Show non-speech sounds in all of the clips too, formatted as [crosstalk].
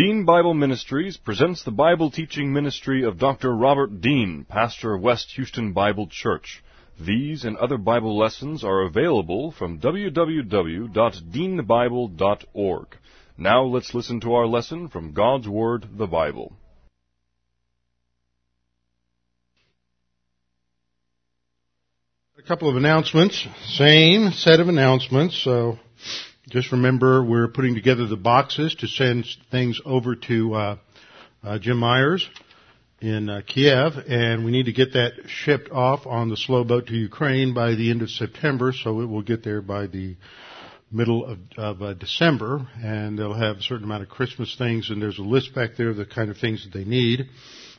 Dean Bible Ministries presents the Bible teaching ministry of Dr. Robert Dean, pastor of West Houston Bible Church. These and other Bible lessons are available from www.deanbible.org. Now let's listen to our lesson from God's Word, the Bible. A couple of announcements. Same set of announcements. So just remember we're putting together the boxes to send things over to uh, uh, Jim Myers in uh, Kiev, and we need to get that shipped off on the slow boat to Ukraine by the end of September, so it will get there by the middle of, of uh, December, and they'll have a certain amount of Christmas things, and there's a list back there of the kind of things that they need.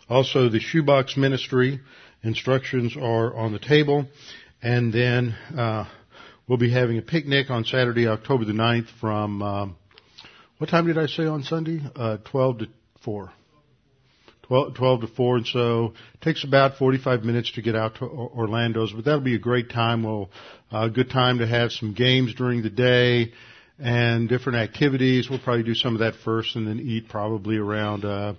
Also, the shoebox ministry instructions are on the table, and then uh, we'll be having a picnic on Saturday, October the 9th from, um, what time did I say on Sunday? Uh, 12 to 4. 12, 12 to 4, and so takes about 45 minutes to get out to Orlando's, but that'll be a great time. Well, a uh, good time to have some games during the day and different activities. We'll probably do some of that first and then eat probably around, uh,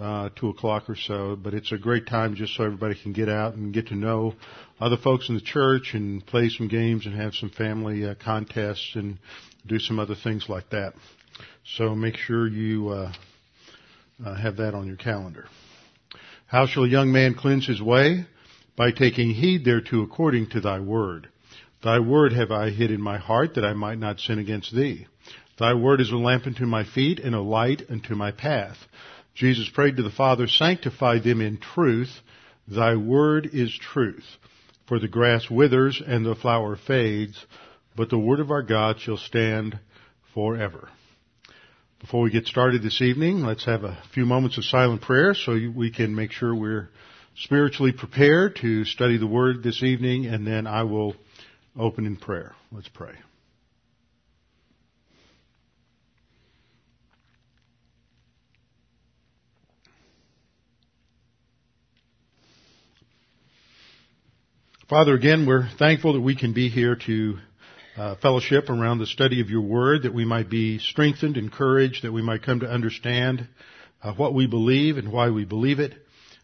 uh, two o'clock or so. But it's a great time just so everybody can get out and get to know other folks in the church and play some games and have some family uh, contests and do some other things like that. So make sure you uh, uh, have that on your calendar. How shall a young man cleanse his way? By taking heed thereto according to thy word. Thy word have I hid in my heart that I might not sin against thee. Thy word is a lamp unto my feet and a light unto my path. Jesus prayed to the Father, sanctify them in truth. Thy word is truth. For the grass withers and the flower fades, but the word of our God shall stand forever. Before we get started this evening, let's have a few moments of silent prayer so we can make sure we're spiritually prepared to study the Word this evening, and then I will open in prayer. Let's pray. Father, again, we're thankful that we can be here to uh, fellowship around the study of your word, that we might be strengthened, encouraged, that we might come to understand uh, what we believe and why we believe it,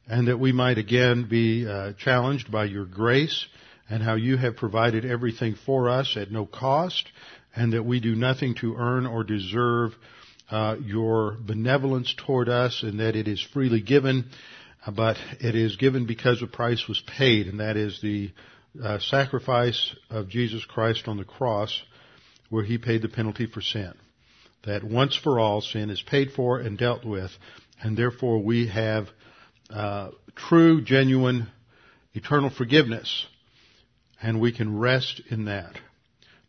and that we might again be uh, challenged by your grace and how you have provided everything for us at no cost, and that we do nothing to earn or deserve uh, your benevolence toward us, and that it is freely given but it is given because a price was paid, and that is the uh, sacrifice of Jesus Christ on the cross, where he paid the penalty for sin. That once for all sin is paid for and dealt with, and therefore we have uh, true, genuine, eternal forgiveness, and we can rest in that.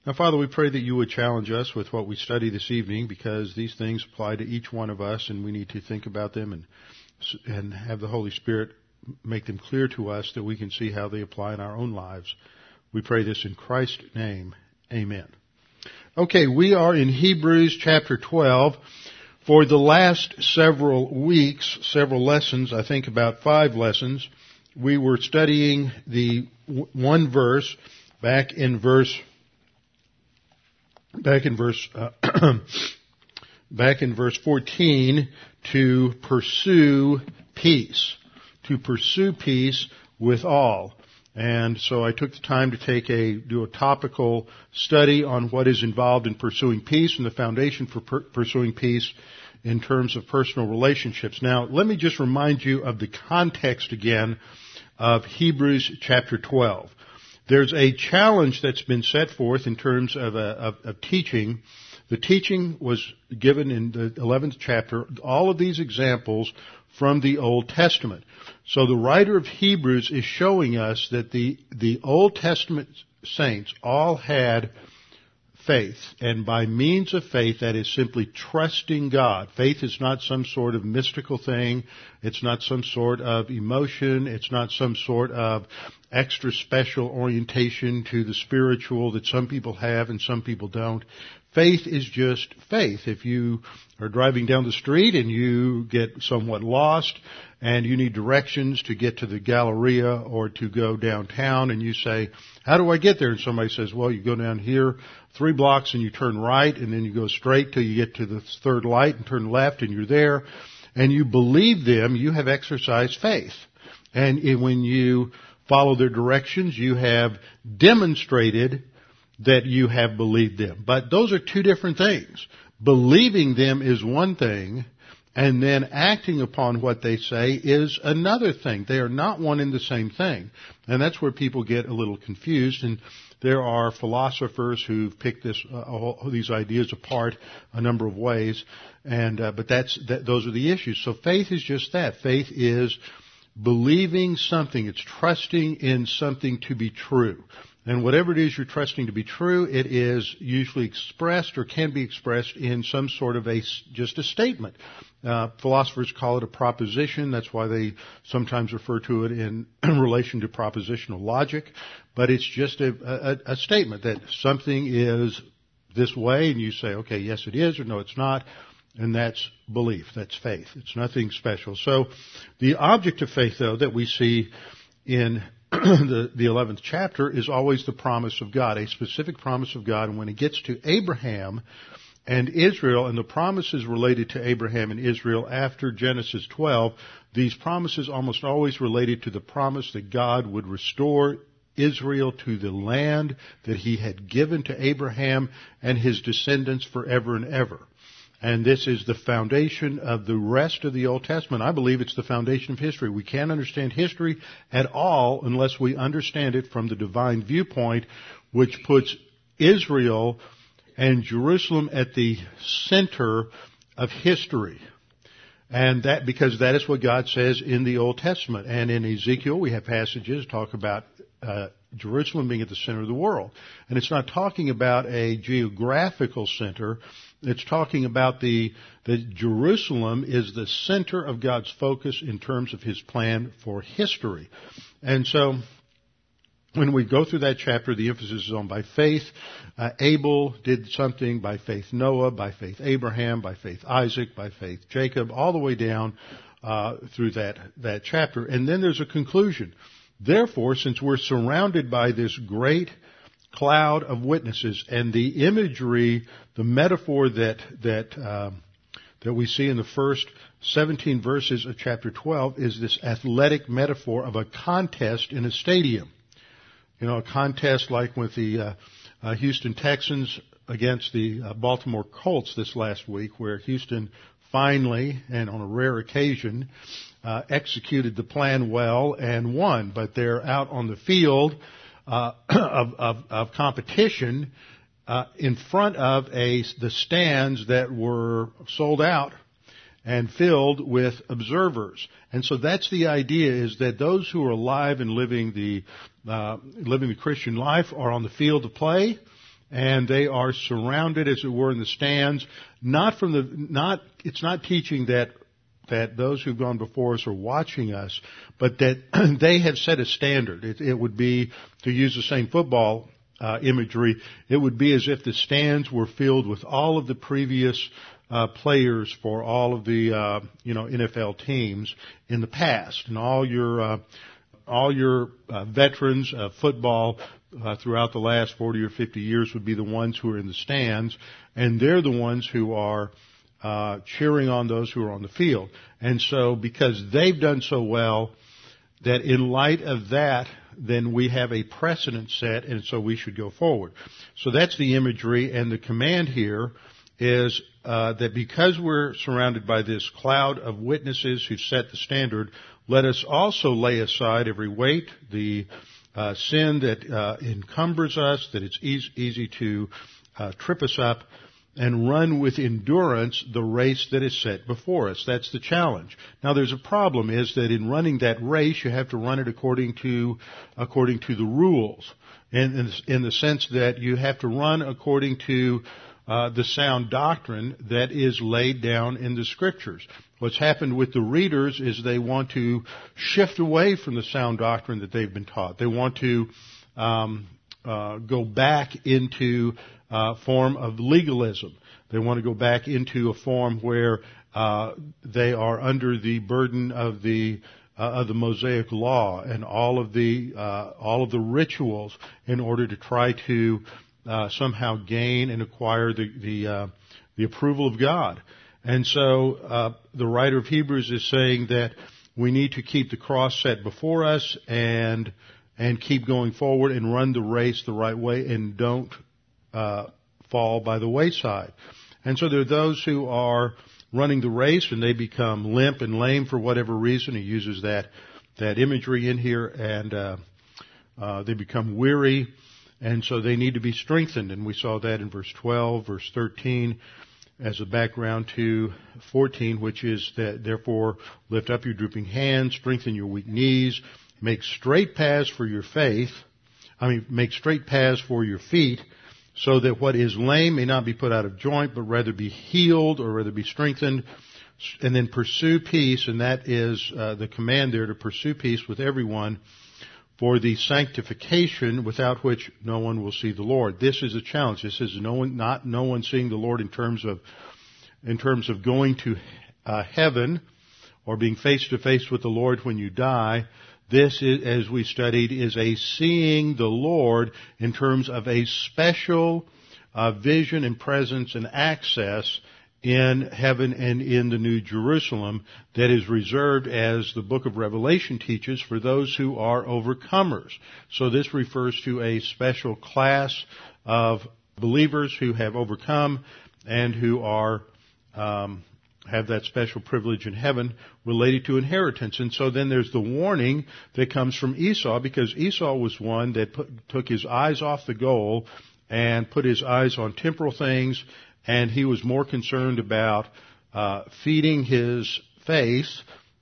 Now, Father, we pray that you would challenge us with what we study this evening, because these things apply to each one of us, and we need to think about them and and have the Holy Spirit make them clear to us that we can see how they apply in our own lives. We pray this in Christ's name. Amen. Okay, we are in Hebrews chapter 12. For the last several weeks, several lessons, I think about five lessons, we were studying the one verse back in verse, back in verse, uh, [clears throat] back in verse 14 to pursue peace, to pursue peace with all. And so I took the time to take a, do a topical study on what is involved in pursuing peace and the foundation for per- pursuing peace in terms of personal relationships. Now, let me just remind you of the context again of Hebrews chapter 12. There's a challenge that's been set forth in terms of, a, of, of teaching the teaching was given in the 11th chapter, all of these examples from the Old Testament. So the writer of Hebrews is showing us that the, the Old Testament saints all had faith. And by means of faith, that is simply trusting God. Faith is not some sort of mystical thing. It's not some sort of emotion. It's not some sort of extra special orientation to the spiritual that some people have and some people don't. Faith is just faith. If you are driving down the street and you get somewhat lost and you need directions to get to the Galleria or to go downtown and you say, how do I get there? And somebody says, well, you go down here three blocks and you turn right and then you go straight till you get to the third light and turn left and you're there and you believe them, you have exercised faith. And when you follow their directions, you have demonstrated that you have believed them. But those are two different things. Believing them is one thing, and then acting upon what they say is another thing. They are not one and the same thing. And that's where people get a little confused and there are philosophers who've picked this, uh, all, these ideas apart a number of ways, and uh, but that's that, those are the issues. So faith is just that. Faith is believing something. It's trusting in something to be true. And whatever it is you're trusting to be true, it is usually expressed or can be expressed in some sort of a, just a statement. Uh, philosophers call it a proposition. That's why they sometimes refer to it in [clears throat] relation to propositional logic. But it's just a, a, a statement that something is this way and you say, okay, yes it is or no it's not. And that's belief. That's faith. It's nothing special. So the object of faith though that we see in [clears throat] the, the 11th chapter is always the promise of God, a specific promise of God. And when it gets to Abraham and Israel and the promises related to Abraham and Israel after Genesis 12, these promises almost always related to the promise that God would restore Israel to the land that he had given to Abraham and his descendants forever and ever. And this is the foundation of the rest of the Old Testament. I believe it's the foundation of history. We can't understand history at all unless we understand it from the divine viewpoint, which puts Israel and Jerusalem at the center of history. And that, because that is what God says in the Old Testament. And in Ezekiel, we have passages talk about uh, Jerusalem being at the center of the world. And it's not talking about a geographical center. It's talking about the, that Jerusalem is the center of God's focus in terms of His plan for history. And so, when we go through that chapter, the emphasis is on by faith. Uh, Abel did something by faith Noah, by faith Abraham, by faith Isaac, by faith Jacob, all the way down uh, through that that chapter. And then there's a conclusion. Therefore, since we're surrounded by this great cloud of witnesses and the imagery, the metaphor that that um, that we see in the first 17 verses of chapter 12 is this athletic metaphor of a contest in a stadium. You know, a contest like with the uh, uh, Houston Texans against the uh, Baltimore Colts this last week, where Houston finally, and on a rare occasion, uh, executed the plan well and won. But they're out on the field uh, [clears throat] of, of, of, competition uh, in front of a the stands that were sold out and filled with observers. And so that's the idea: is that those who are alive and living the uh, living the Christian life are on the field to play and they are surrounded, as it were, in the stands. Not from the not. It's not teaching that that those who've gone before us are watching us, but that [clears throat] they have set a standard. It, it would be to use the same football uh, imagery. It would be as if the stands were filled with all of the previous uh, players for all of the uh, you know NFL teams in the past, and all your uh, all your uh, veterans of football uh, throughout the last 40 or 50 years would be the ones who are in the stands, and they're the ones who are uh, cheering on those who are on the field. And so, because they've done so well, that in light of that, then we have a precedent set, and so we should go forward. So that's the imagery, and the command here is uh, that because we're surrounded by this cloud of witnesses who set the standard, let us also lay aside every weight, the uh, sin that uh, encumbers us, that it's easy, to uh, trip us up, and run with endurance the race that is set before us. That's the challenge. Now there's a problem is that in running that race you have to run it according to according to the rules. In, in, in the sense that you have to run according to uh, the sound doctrine that is laid down in the scriptures. What's happened with the readers is they want to shift away from the sound doctrine that they've been taught. They want to um, uh, go back into a form of legalism. They want to go back into a form where uh, they are under the burden of the uh, of the Mosaic law and all of the uh, all of the rituals in order to try to uh, somehow gain and acquire the the, uh, the approval of God. And so uh, the writer of Hebrews is saying that we need to keep the cross set before us and and keep going forward and run the race the right way and don't uh, fall by the wayside. And so there are those who are running the race and they become limp and lame for whatever reason. He uses that that imagery in here, and uh, uh, they become weary, and so they need to be strengthened. And we saw that in verse 12, verse 13, as a background to 14, which is that therefore lift up your drooping hands, strengthen your weak knees, make straight paths for your faith. I mean, make straight paths for your feet so that what is lame may not be put out of joint, but rather be healed or rather be strengthened. And then pursue peace, and that is uh, the command there to pursue peace with everyone for the sanctification without which no one will see the Lord. This is a challenge. This is no one, not no one seeing the Lord in terms of, in terms of going to uh, heaven or being face to face with the Lord when you die, this, is, as we studied, is a seeing the Lord in terms of a special uh, vision and presence and access in heaven and in the New Jerusalem that is reserved, as the book of Revelation teaches, for those who are overcomers. So this refers to a special class of believers who have overcome and who are um, have that special privilege in heaven related to inheritance. And so then there's the warning that comes from Esau because Esau was one that put, took his eyes off the goal and put his eyes on temporal things and he was more concerned about uh, feeding his faith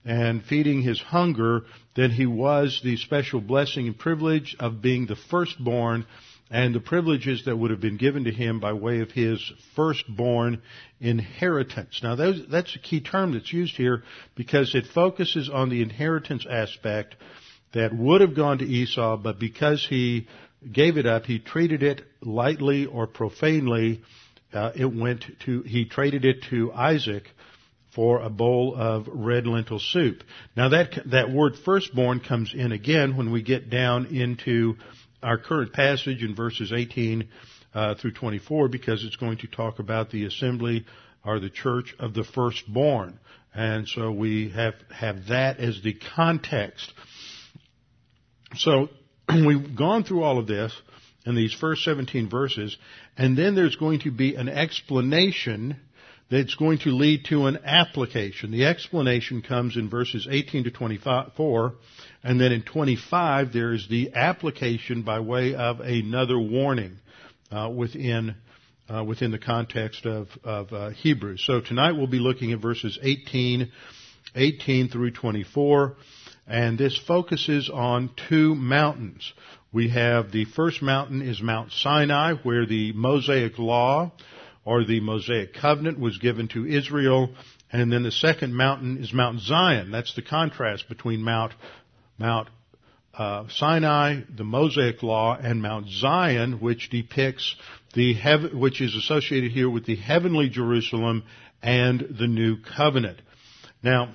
and feeding his hunger than he was the special blessing and privilege of being the firstborn and the privileges that would have been given to him by way of his firstborn inheritance. Now that's a key term that's used here because it focuses on the inheritance aspect that would have gone to Esau, but because he gave it up, he treated it lightly or profanely. Uh, it went to, he traded it to Isaac for a bowl of red lentil soup. Now that, that word firstborn comes in again when we get down into our current passage in verses 18 uh, through 24 because it's going to talk about the assembly or the church of the firstborn. And so we have, have that as the context. So [clears throat] we've gone through all of this in these first 17 verses, and then there's going to be an explanation that's going to lead to an application. The explanation comes in verses 18 to 24, and then in 25 there is the application by way of another warning uh, within uh, within the context of, of uh, Hebrews. So tonight we'll be looking at verses 18, 18 through 24, and this focuses on two mountains. We have the first mountain is Mount Sinai, where the Mosaic Law or the Mosaic covenant was given to Israel. And then the second mountain is Mount Zion. That's the contrast between Mount, Mount uh, Sinai, the Mosaic Law, and Mount Zion, which depicts the heav- which is associated here with the heavenly Jerusalem and the new covenant. Now,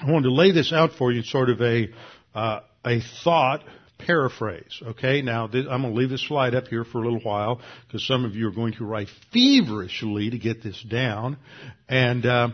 I wanted to lay this out for you sort of a uh, a thought paraphrase. Okay, now this, I'm going to leave this slide up here for a little while because some of you are going to write feverishly to get this down, and uh,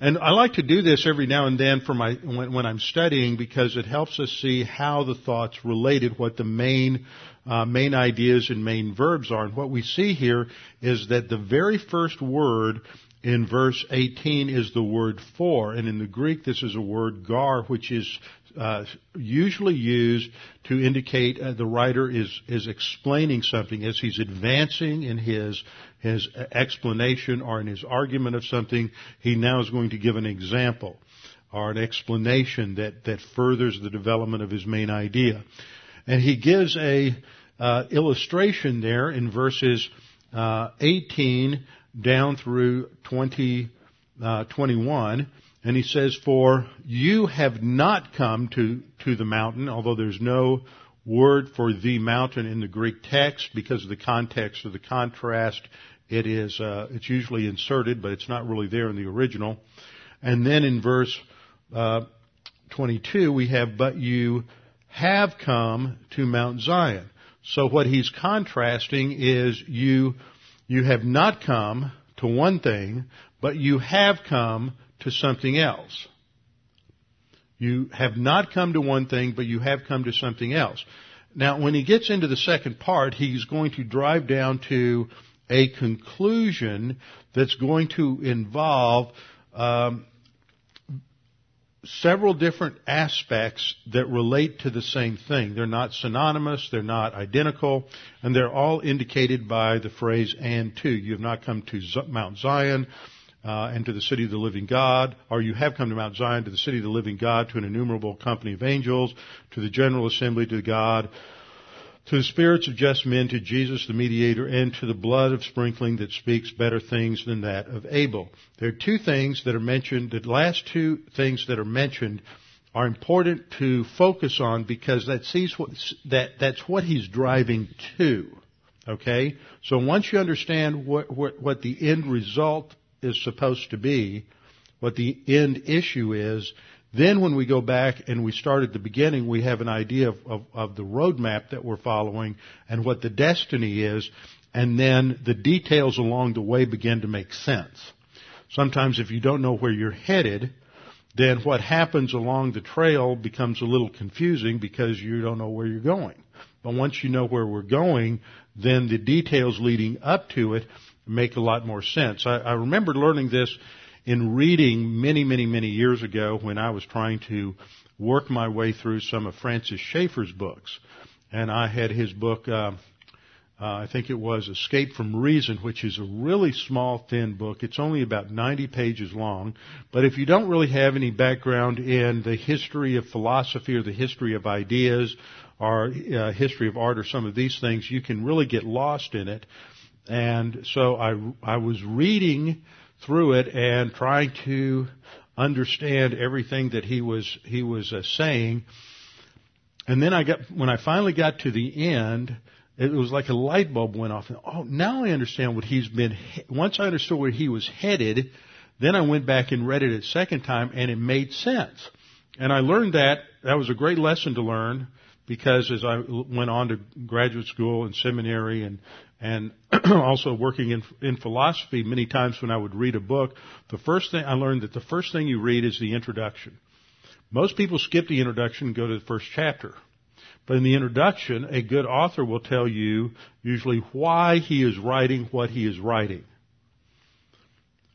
and I like to do this every now and then for my when, when I'm studying because it helps us see how the thoughts related, what the main uh, main ideas and main verbs are. And what we see here is that the very first word in verse 18 is the word for, and in the Greek this is a word gar, which is uh, usually used to indicate uh, the writer is is explaining something as he's advancing in his his explanation or in his argument of something. He now is going to give an example or an explanation that that furthers the development of his main idea, and he gives a uh, illustration there in verses uh, 18 down through 20, uh, 21. And he says, For you have not come to, to the mountain, although there's no word for the mountain in the Greek text because of the context of the contrast. It is, uh, it's usually inserted, but it's not really there in the original. And then in verse, uh, 22, we have, but you have come to Mount Zion. So what he's contrasting is you, you have not come to one thing, but you have come to something else. You have not come to one thing, but you have come to something else. Now, when he gets into the second part, he's going to drive down to a conclusion that's going to involve um, several different aspects that relate to the same thing. They're not synonymous, they're not identical, and they're all indicated by the phrase and to. You have not come to Mount Zion uh, and to the city of the living God, or you have come to Mount Zion, to the city of the living God, to an innumerable company of angels, to the general assembly, to God, to the spirits of just men, to Jesus the mediator, and to the blood of sprinkling that speaks better things than that of Abel. There are two things that are mentioned, the last two things that are mentioned are important to focus on because that sees what, that, that's what he's driving to. Okay? So once you understand what, what, what the end result is supposed to be, what the end issue is, then when we go back and we start at the beginning, we have an idea of, of, of the roadmap that we're following and what the destiny is, and then the details along the way begin to make sense. Sometimes if you don't know where you're headed, then what happens along the trail becomes a little confusing because you don't know where you're going. But once you know where we're going, then the details leading up to it make a lot more sense. I, I remember learning this in reading many, many, many years ago when I was trying to work my way through some of Francis Schaeffer's books. And I had his book, uh, uh, I think it was Escape from Reason, which is a really small, thin book. It's only about 90 pages long. But if you don't really have any background in the history of philosophy or the history of ideas or uh, history of art or some of these things, you can really get lost in it. And so I, I was reading through it and trying to understand everything that he was he was uh, saying. And then I got when I finally got to the end, it was like a light bulb went off. And, Oh, now I understand what he's been. Once I understood where he was headed, then I went back and read it a second time, and it made sense. And I learned that that was a great lesson to learn because as I went on to graduate school and seminary and and [clears throat] also working in in philosophy many times when I would read a book the first thing I learned that the first thing you read is the introduction. Most people skip the introduction and go to the first chapter. But in the introduction a good author will tell you usually why he is writing what he is writing.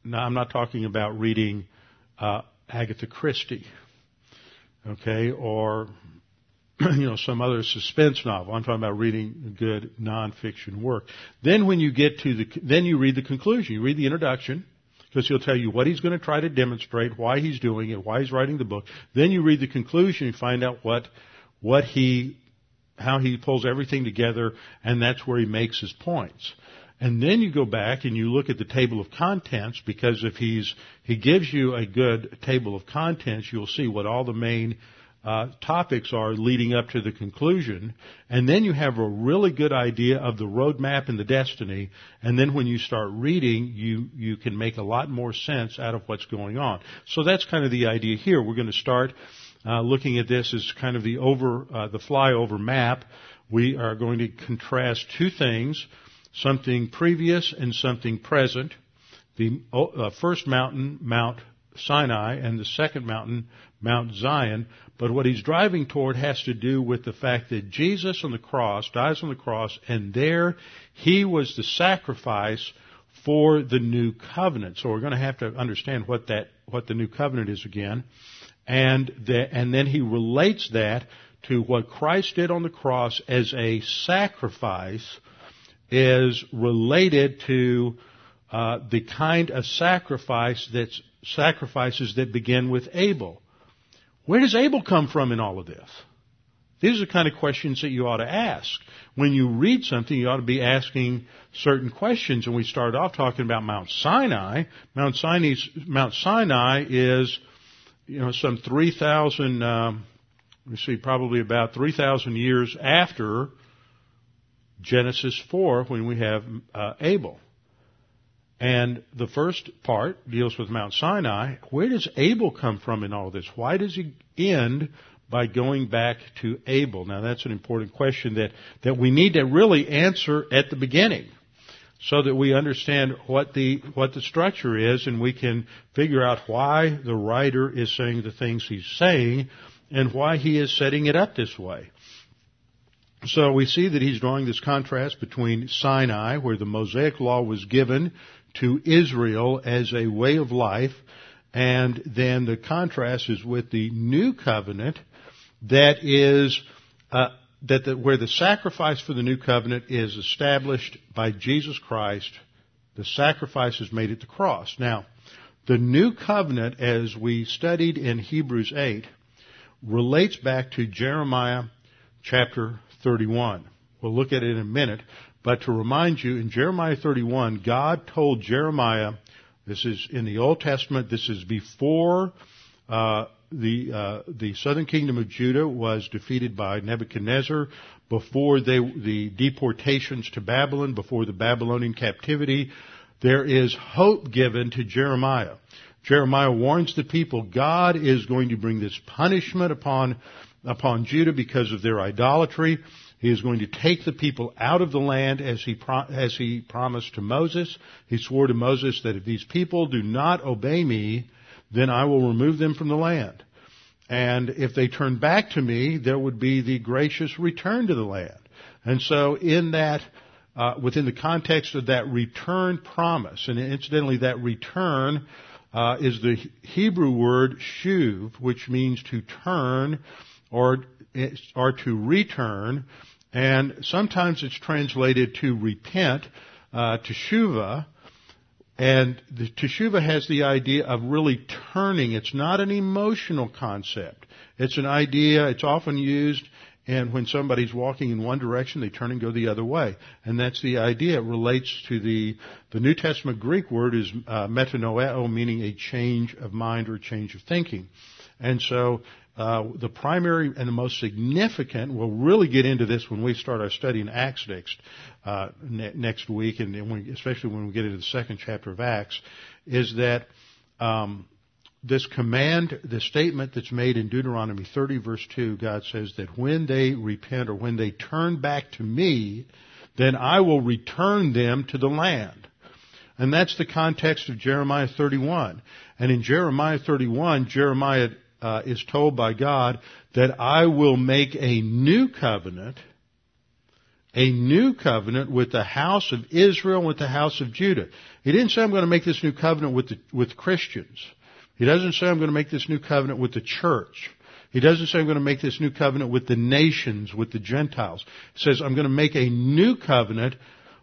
Now I'm not talking about reading uh, Agatha Christie okay, or [clears throat] you know, some other suspense novel. I'm talking about reading good nonfiction work. Then when you get to the, then you read the conclusion. You read the introduction, because he'll tell you what he's going to try to demonstrate, why he's doing it, why he's writing the book. Then you read the conclusion, you find out what, what he, how he pulls everything together, and that's where he makes his points. And then you go back and you look at the table of contents because if he's, he gives you a good table of contents, you'll see what all the main uh, topics are leading up to the conclusion, and then you have a really good idea of the roadmap and the destiny, and then when you start reading, you you can make a lot more sense out of what's going on. So that's kind of the idea here. We're going to start uh, looking at this as kind of the over uh, the flyover map. We are going to contrast two things: something previous and something present. The uh, first mountain, Mount Sinai, and the second mountain, Mount Zion. But what he's driving toward has to do with the fact that Jesus on the cross, dies on the cross, and there he was the sacrifice for the new covenant. So we're going to have to understand what that, what the new covenant is again. And the, and then he relates that to what Christ did on the cross as a sacrifice is related to uh, the kind of sacrifice that's sacrifices that begin with Abel. Where does Abel come from in all of this? These are the kind of questions that you ought to ask. When you read something, you ought to be asking certain questions. And we started off talking about Mount Sinai. Mount Sinai, Mount Sinai is, you know, some 3,000, um, let me see, probably about 3,000 years after Genesis 4 when we have uh, Abel. And the first part deals with Mount Sinai. Where does Abel come from in all this? Why does he end by going back to Abel? Now that's an important question that, that we need to really answer at the beginning so that we understand what the, what the structure is and we can figure out why the writer is saying the things he's saying and why he is setting it up this way. So we see that he's drawing this contrast between Sinai, where the Mosaic Law was given to Israel as a way of life, and then the contrast is with the new covenant that is uh, that the, where the sacrifice for the new covenant is established by Jesus Christ. The sacrifice is made at the cross. Now, the new covenant, as we studied in Hebrews 8, relates back to Jeremiah chapter 31. We'll look at it in a minute. But to remind you, in Jeremiah 31, God told Jeremiah, this is in the Old Testament, this is before uh, the uh, the southern kingdom of Judah was defeated by Nebuchadnezzar, before they, the deportations to Babylon, before the Babylonian captivity. There is hope given to Jeremiah. Jeremiah warns the people God is going to bring this punishment upon upon Judah because of their idolatry. He is going to take the people out of the land as he, pro- as he promised to Moses. He swore to Moses that if these people do not obey me, then I will remove them from the land. And if they turn back to me, there would be the gracious return to the land. And so in that, uh, within the context of that return promise, and incidentally that return uh, is the Hebrew word shuv, which means to turn or, or to return, and sometimes it's translated to repent, uh, teshuva, and the teshuva has the idea of really turning. It's not an emotional concept. It's an idea, it's often used and when somebody's walking in one direction, they turn and go the other way. And that's the idea. It relates to the, the New Testament Greek word is uh, metanoeo, meaning a change of mind or a change of thinking. And so uh, the primary and the most significant, we'll really get into this when we start our study in Acts next, uh, ne- next week, and when, especially when we get into the second chapter of Acts, is that um, this command, the statement that's made in Deuteronomy 30 verse 2, God says that when they repent or when they turn back to me, then I will return them to the land. And that's the context of Jeremiah 31. And in Jeremiah 31, Jeremiah uh, is told by God that I will make a new covenant, a new covenant with the house of Israel and with the house of Judah. He didn't say I'm going to make this new covenant with the, with Christians. He doesn't say I'm going to make this new covenant with the church. He doesn't say I'm going to make this new covenant with the nations, with the Gentiles. He says I'm going to make a new covenant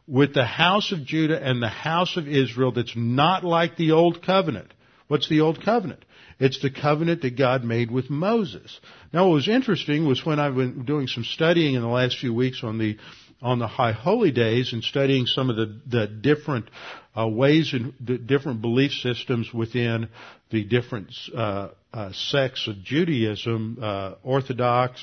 with the house of Judah and the house of Israel that's not like the old covenant. What's the old covenant? It's the covenant that God made with Moses. Now what was interesting was when I've been doing some studying in the last few weeks on the on the high holy days and studying some of the, the different uh, ways and the different belief systems within the different uh, uh, sects of Judaism, uh, Orthodox,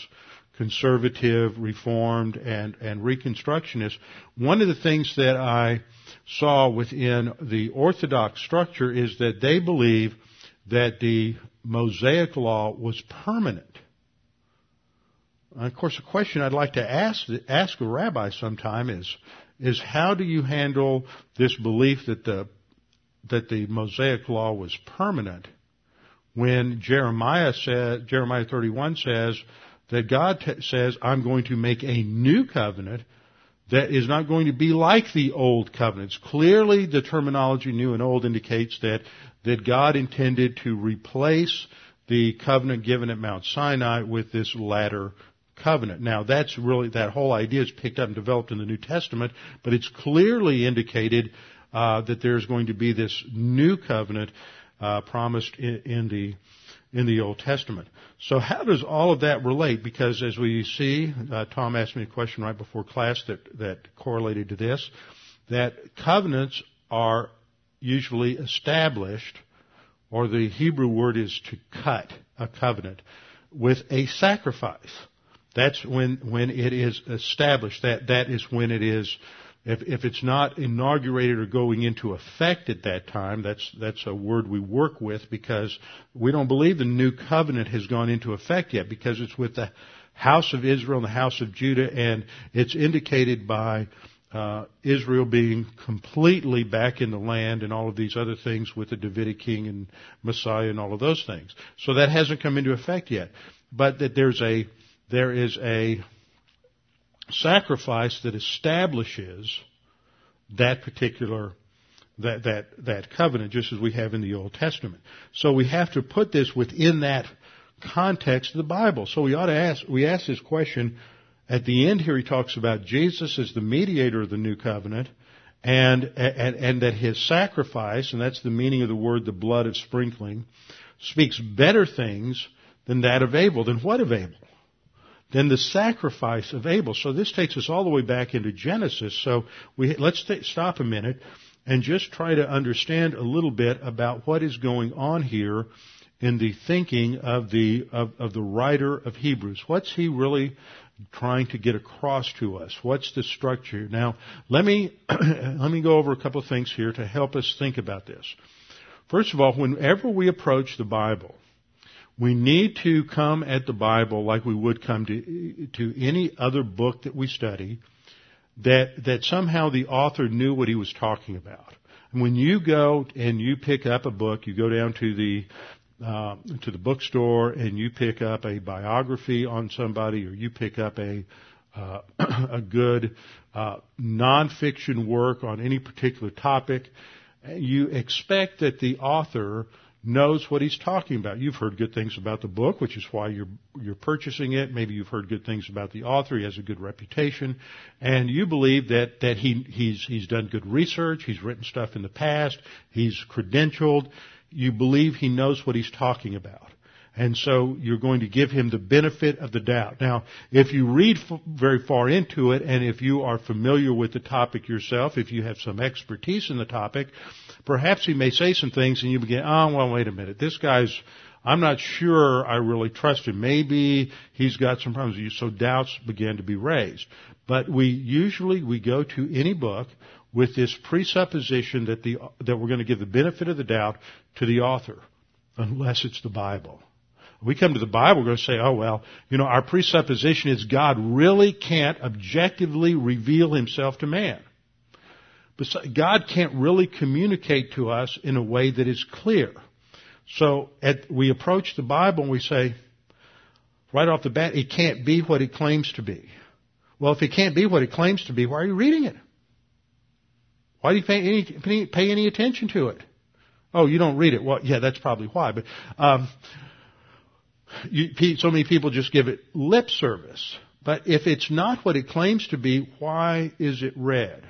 conservative, reformed, and, and reconstructionist. One of the things that I saw within the Orthodox structure is that they believe that the Mosaic law was permanent. And of course, a question I'd like to ask ask a rabbi sometime is is how do you handle this belief that the that the Mosaic law was permanent when Jeremiah said Jeremiah 31 says that God t- says I'm going to make a new covenant that is not going to be like the old covenants. Clearly the terminology new and old indicates that that God intended to replace the covenant given at Mount Sinai with this latter covenant. Now that's really, that whole idea is picked up and developed in the New Testament, but it's clearly indicated uh, that there's going to be this new covenant uh, promised in, in, the in the Old Testament. So how does all of that relate? Because as we see, uh, Tom asked me a question right before class that, that correlated to this, that covenants are usually established, or the Hebrew word is to cut a covenant, with a sacrifice. That's when, when it is established. That, that is when it is if, if it's not inaugurated or going into effect at that time, that's, that's a word we work with because we don't believe the new covenant has gone into effect yet because it's with the house of Israel and the house of Judah and it's indicated by uh, Israel being completely back in the land and all of these other things with the Davidic king and Messiah and all of those things. So that hasn't come into effect yet. But that there's a, there is a sacrifice that establishes that particular that that that covenant just as we have in the Old Testament. So we have to put this within that context of the Bible. So we ought to ask we ask this question at the end here he talks about Jesus as the mediator of the new covenant and and, and that his sacrifice and that's the meaning of the word the blood of sprinkling speaks better things than that of Abel. Than what of Abel? Than the sacrifice of Abel. So this takes us all the way back into Genesis. So we, let's stop a minute and just try to understand a little bit about what is going on here in the thinking of the of, of the writer of Hebrews. What's he really trying to get across to us? What's the structure? Now, let me [clears throat] let me go over a couple of things here to help us think about this. First of all, whenever we approach the Bible, we need to come at the Bible like we would come to, to any other book that we study, that, that somehow the author knew what he was talking about. And when you go and you pick up a book, you go down to the, uh, to the bookstore and you pick up a biography on somebody or you pick up a, uh, [clears throat] a good uh, nonfiction work on any particular topic, you expect that the author knows what he's talking about. You've heard good things about the book, which is why you're you're purchasing it. Maybe you've heard good things about the author. He has a good reputation, and you believe that that he he's he's done good research. He's written stuff in the past. He's credentialed. You believe he knows what he's talking about. And so you're going to give him the benefit of the doubt. Now, if you read f- very far into it and if you are familiar with the topic yourself, if you have some expertise in the topic, perhaps he may say some things and you begin, oh, well, wait a minute. This guy's, I'm not sure I really trust him. Maybe he's got some problems. So doubts begin to be raised. But we usually, we go to any book with this presupposition that the, that we're going to give the benefit of the doubt to the author. Unless it's the Bible. We come to the Bible, we're going to say, oh well, you know, our presupposition is God really can't objectively reveal himself to man. But God can't really communicate to us in a way that is clear. So at, we approach the Bible and we say, right off the bat, it can't be what it claims to be. Well, if it can't be what it claims to be, why are you reading it? Why do you pay any, pay any attention to it? Oh, you don't read it. Well, yeah, that's probably why. But um, you, so many people just give it lip service. But if it's not what it claims to be, why is it read?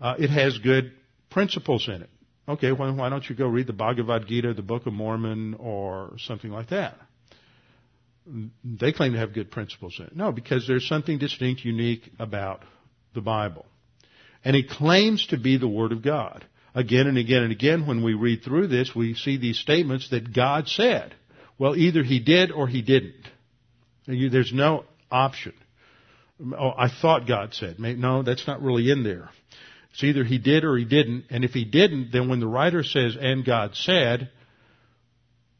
Uh, it has good principles in it. Okay, well, why don't you go read the Bhagavad Gita, the Book of Mormon, or something like that? They claim to have good principles in it. No, because there's something distinct, unique about the Bible. And it claims to be the Word of God. Again and again and again, when we read through this, we see these statements that God said. Well, either He did or He didn't. There's no option. Oh, I thought God said. No, that's not really in there. It's either he did or he didn't. And if he didn't, then when the writer says, and God said,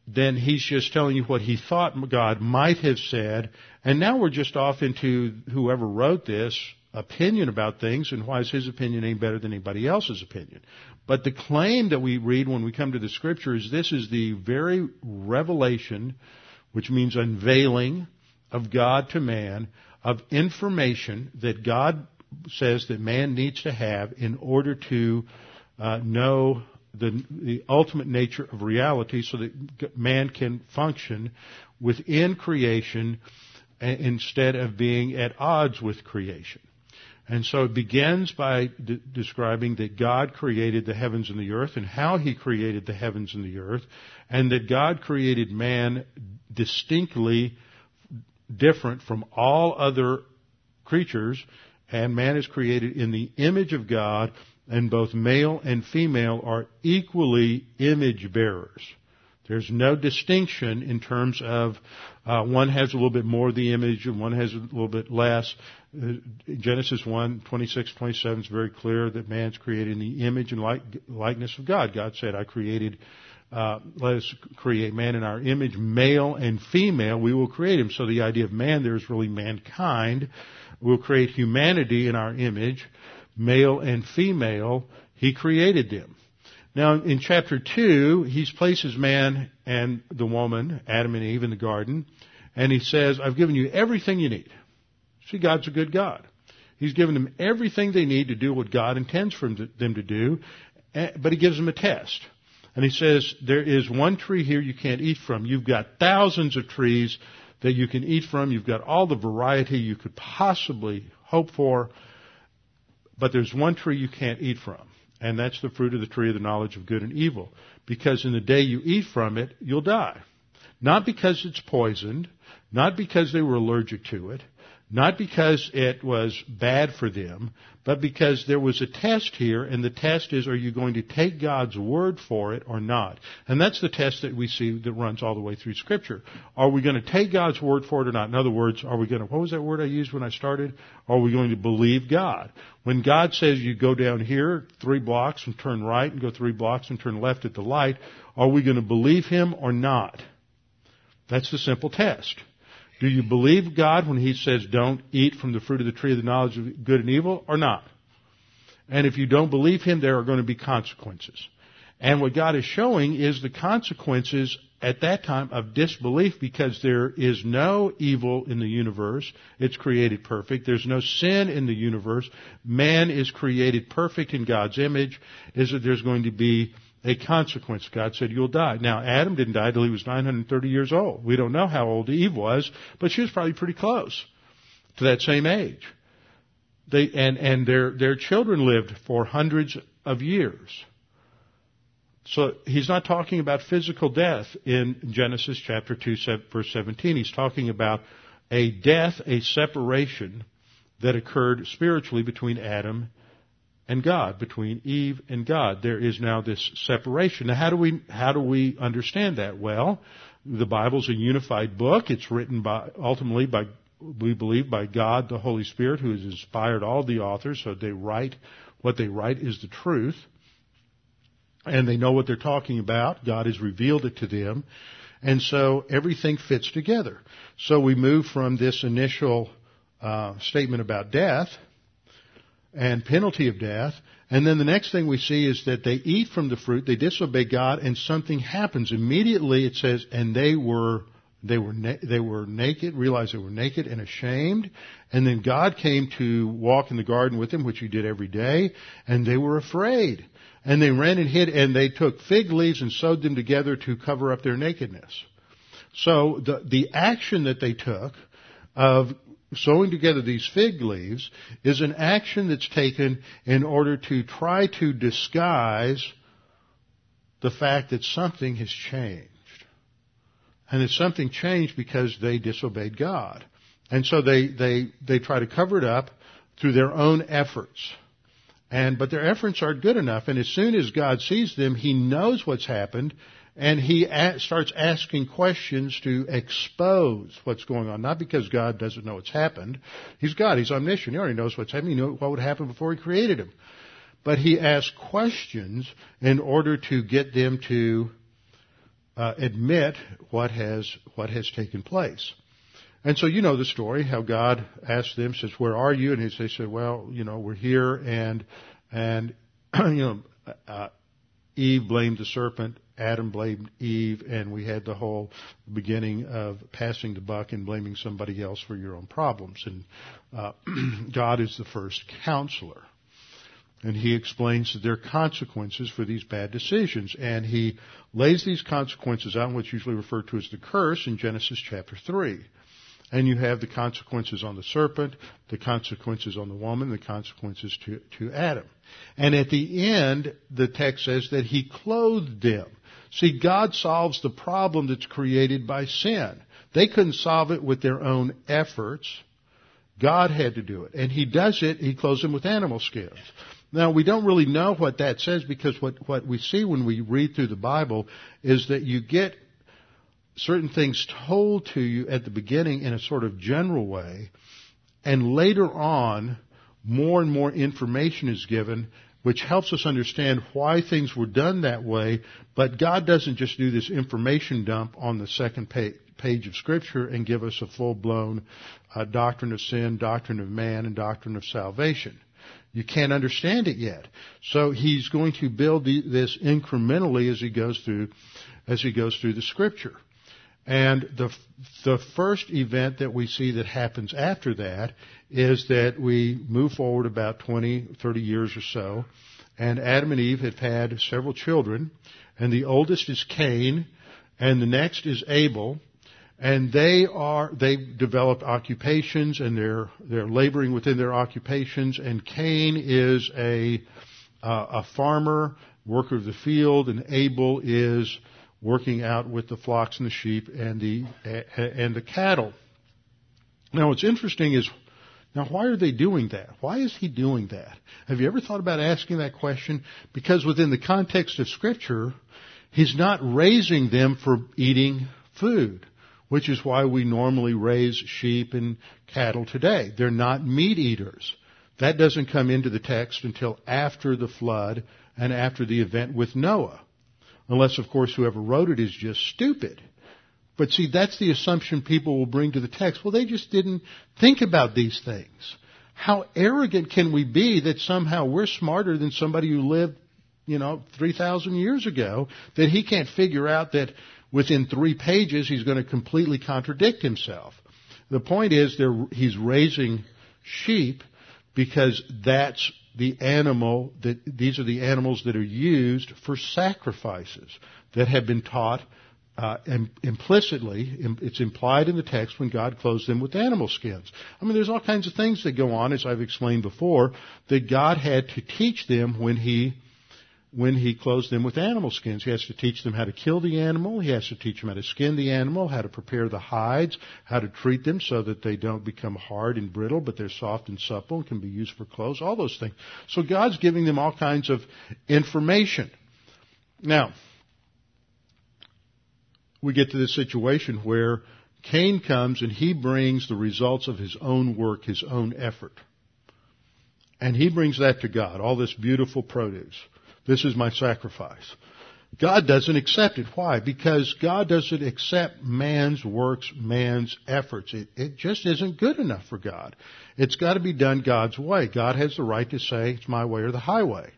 then he's just telling you what he thought God might have said. And now we're just off into whoever wrote this opinion about things and why is his opinion any better than anybody else's opinion. But the claim that we read when we come to the scripture is this is the very revelation, which means unveiling of God to man, of information that God says that man needs to have in order to uh, know the, the ultimate nature of reality so that man can function within creation instead of being at odds with creation. And so it begins by de- describing that God created the heavens and the earth and how He created the heavens and the earth, and that God created man distinctly different from all other creatures, and man is created in the image of God, and both male and female are equally image bearers. There's no distinction in terms of uh, one has a little bit more of the image and one has a little bit less. Uh, Genesis 1, 26, 27 is very clear that man's created in the image and like, likeness of God. God said, I created, uh, let us create man in our image, male and female, we will create him. So the idea of man there is really mankind. We'll create humanity in our image, male and female, he created them. Now, in chapter 2, he places man and the woman, Adam and Eve, in the garden, and he says, I've given you everything you need. See, God's a good God. He's given them everything they need to do what God intends for them to do, eh, but he gives them a test. And he says, there is one tree here you can't eat from. You've got thousands of trees that you can eat from. You've got all the variety you could possibly hope for, but there's one tree you can't eat from and that's the fruit of the tree of the knowledge of good and evil. Because in the day you eat from it, you'll die. Not because it's poisoned, not because they were allergic to it, not because it was bad for them, but because there was a test here, and the test is, are you going to take God's word for it or not? And that's the test that we see that runs all the way through Scripture. Are we going to take God's word for it or not? In other words, are we going to, what was that word I used when I started? Are we going to believe God? When God says you go down here three blocks and turn right and go three blocks and turn left at the light, are we going to believe Him or not? That's the simple test. Do you believe God when He says don't eat from the fruit of the tree of the knowledge of good and evil or not? And if you don't believe Him, there are going to be consequences. And what God is showing is the consequences at that time of disbelief because there is no evil in the universe. It's created perfect. There's no sin in the universe. Man is created perfect in God's image. Is that there's going to be a consequence. God said, you'll die. Now, Adam didn't die till he was 930 years old. We don't know how old Eve was, but she was probably pretty close to that same age. They, and, and their, their children lived for hundreds of years. So he's not talking about physical death in Genesis chapter 2 verse 17. He's talking about a death, a separation that occurred spiritually between Adam and God, between Eve and God. There is now this separation. Now how do we, how do we understand that? Well, the Bible's a unified book. It's written by, ultimately by, we believe by God, the Holy Spirit, who has inspired all the authors, so they write, what they write is the truth. And they know what they're talking about. God has revealed it to them. And so everything fits together. So we move from this initial uh, statement about death and penalty of death. And then the next thing we see is that they eat from the fruit, they disobey God, and something happens. Immediately it says, and they were, they were, na- they were naked, realized they were naked and ashamed. And then God came to walk in the garden with them, which he did every day, and they were afraid. And they ran and hid, and they took fig leaves and sewed them together to cover up their nakedness. So the, the action that they took of sewing together these fig leaves is an action that's taken in order to try to disguise the fact that something has changed. And that something changed because they disobeyed God. And so they, they, they try to cover it up through their own efforts. And, but their efforts aren't good enough. And as soon as God sees them, He knows what's happened and he starts asking questions to expose what's going on. Not because God doesn't know what's happened. He's God. He's omniscient. He already knows what's happening. He knew what would happen before he created him. But he asks questions in order to get them to uh, admit what has what has taken place. And so you know the story how God asked them, says, "Where are you?" And they said, "Well, you know, we're here." And and [clears throat] you know, uh, Eve blamed the serpent Adam blamed Eve, and we had the whole beginning of passing the buck and blaming somebody else for your own problems. And uh, [clears throat] God is the first counselor. And he explains that there are consequences for these bad decisions. And he lays these consequences out what's usually referred to as the curse in Genesis chapter 3. and you have the consequences on the serpent, the consequences on the woman, the consequences to, to Adam. And at the end, the text says that he clothed them. See, God solves the problem that's created by sin. They couldn't solve it with their own efforts. God had to do it. And he does it, he clothes them with animal skins. Now, we don't really know what that says because what, what we see when we read through the Bible is that you get certain things told to you at the beginning in a sort of general way, and later on, more and more information is given, which helps us understand why things were done that way. But God doesn't just do this information dump on the second page, of Scripture and give us a full blown uh, doctrine of sin, doctrine of man, and doctrine of salvation. You can't understand it yet. So he's going to build the, this incrementally as he goes through, as he goes through the Scripture. And the, the first event that we see that happens after that is that we move forward about 20, 30 years or so, and Adam and Eve have had several children, and the oldest is Cain, and the next is Abel, and they are they've developed occupations and they're they're laboring within their occupations. And Cain is a uh, a farmer worker of the field and Abel is working out with the flocks and the sheep and the and the cattle. Now, what's interesting is now why are they doing that? Why is he doing that? Have you ever thought about asking that question? Because within the context of Scripture, he's not raising them for eating food, which is why we normally raise sheep and cattle today. They're not meat eaters. That doesn't come into the text until after the flood and after the event with Noah. Unless, of course, whoever wrote it is just stupid. But see, that's the assumption people will bring to the text. Well, they just didn't think about these things. How arrogant can we be that somehow we're smarter than somebody who lived, you know, 3,000 years ago, that he can't figure out that within three pages he's going to completely contradict himself. The point is he's raising sheep because that's the animal that these are the animals that are used for sacrifices that have been taught uh, implicitly, it's implied in the text when God clothes them with animal skins. I mean, there's all kinds of things that go on, as I've explained before, that God had to teach them when He when he clothes them with animal skins. He has to teach them how to kill the animal. He has to teach them how to skin the animal, how to prepare the hides, how to treat them so that they don't become hard and brittle, but they're soft and supple and can be used for clothes, all those things. So God's giving them all kinds of information. Now, we get to this situation where Cain comes and he brings the results of his own work, his own effort. And he brings that to God, all this beautiful produce. This is my sacrifice. God doesn't accept it. Why? Because God doesn't accept man's works, man's efforts. It, it just isn't good enough for God. It's got to be done God's way. God has the right to say, it's my way or the highway.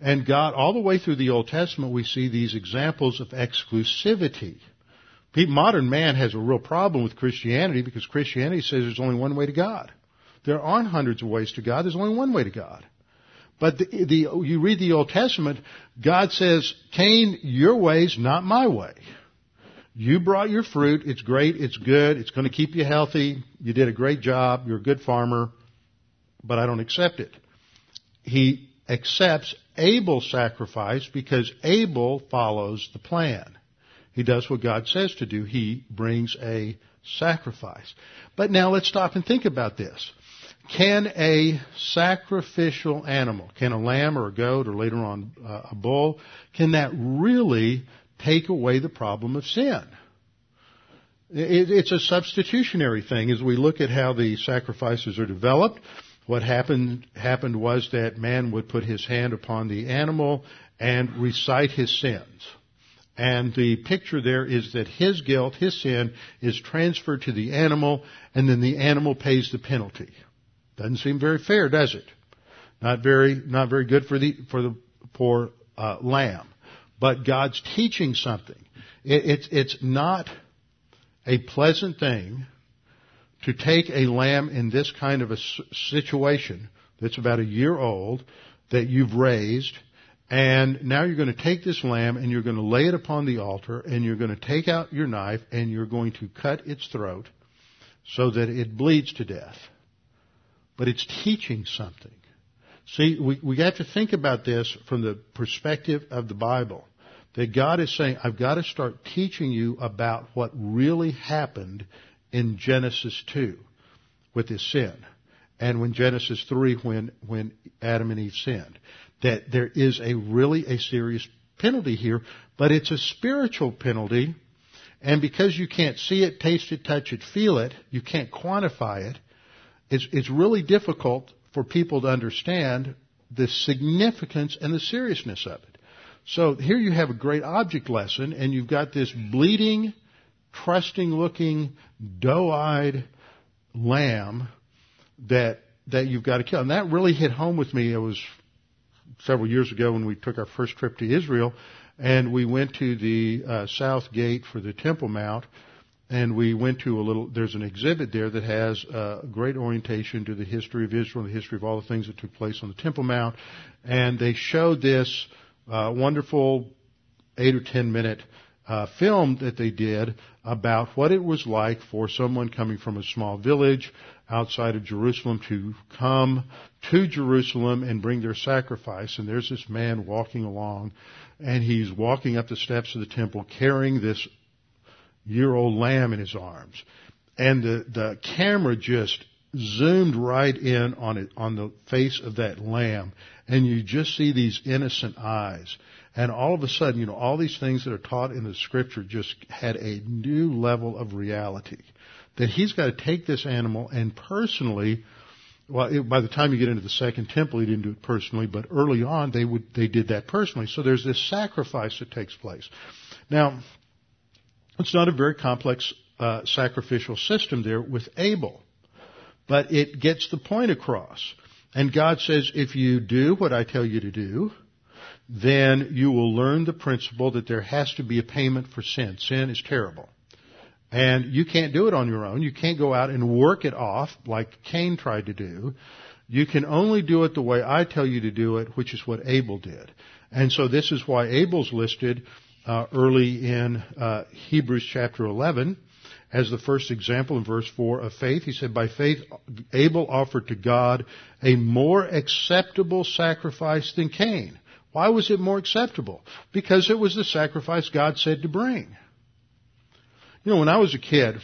And God, all the way through the Old Testament, we see these examples of exclusivity. Modern man has a real problem with Christianity because Christianity says there's only one way to God. There aren't hundreds of ways to God. There's only one way to God. But the, the, you read the Old Testament, God says, Cain, your way's not my way. You brought your fruit. It's great. It's good. It's going to keep you healthy. You did a great job. You're a good farmer, but I don't accept it. He accepts Abel's sacrifice because Abel follows the plan. He does what God says to do. He brings a sacrifice. But now let's stop and think about this. Can a sacrificial animal, can a lamb or a goat or later on uh, a bull, can that really take away the problem of sin? It, it's a substitutionary thing as we look at how the sacrifices are developed. What happened, happened was that man would put his hand upon the animal and recite his sins. And the picture there is that his guilt, his sin, is transferred to the animal, and then the animal pays the penalty. Doesn't seem very fair, does it? Not very, not very good for the for the poor uh, lamb. But God's teaching something. It, it's it's not a pleasant thing to take a lamb in this kind of a situation that's about a year old that you've raised and now you're going to take this lamb and you're going to lay it upon the altar and you're going to take out your knife and you're going to cut its throat so that it bleeds to death. But it's teaching something. See, we, we have to think about this from the perspective of the Bible. That God is saying, I've got to start teaching you about what really happened in Genesis 2 with his sin. And when Genesis 3 when, when Adam and Eve sinned. That there is a really a serious penalty here, but it's a spiritual penalty. And because you can't see it, taste it, touch it, feel it, you can't quantify it, it's, it's really difficult for people to understand the significance and the seriousness of it. So here you have a great object lesson, and you've got this bleeding, trusting looking, doe eyed lamb that that you've got to kill. And that really hit home with me. It was several years ago when we took our first trip to Israel, and we went to the uh, south gate for the Temple Mount, and we went to a little. There's an exhibit there that has uh, great orientation to the history of Israel, the history of all the things that took place on the Temple Mount, and they showed this uh, wonderful eight or ten minute uh, film that they did about what it was like for someone coming from a small village outside of Jerusalem to come to Jerusalem and bring their sacrifice. And there's this man walking along, and he's walking up the steps of the temple carrying this year old lamb in his arms. And the, the camera just zoomed right in on it, on the face of that lamb. And you just see these innocent eyes. And all of a sudden, you know, all these things that are taught in the scripture just had a new level of reality. That he's got to take this animal and personally, well, it, by the time you get into the second temple, he didn't do it personally, but early on they would, they did that personally. So there's this sacrifice that takes place. Now, it's not a very complex uh, sacrificial system there with Abel, but it gets the point across. And God says, if you do what I tell you to do, then you will learn the principle that there has to be a payment for sin. Sin is terrible. And you can't do it on your own. You can't go out and work it off like Cain tried to do. You can only do it the way I tell you to do it, which is what Abel did. And so this is why Abel's listed uh, early in uh, Hebrews chapter 11 as the first example in verse 4 of faith. He said, By faith, Abel offered to God a more acceptable sacrifice than Cain. Why was it more acceptable? Because it was the sacrifice God said to bring. You know, when I was a kid,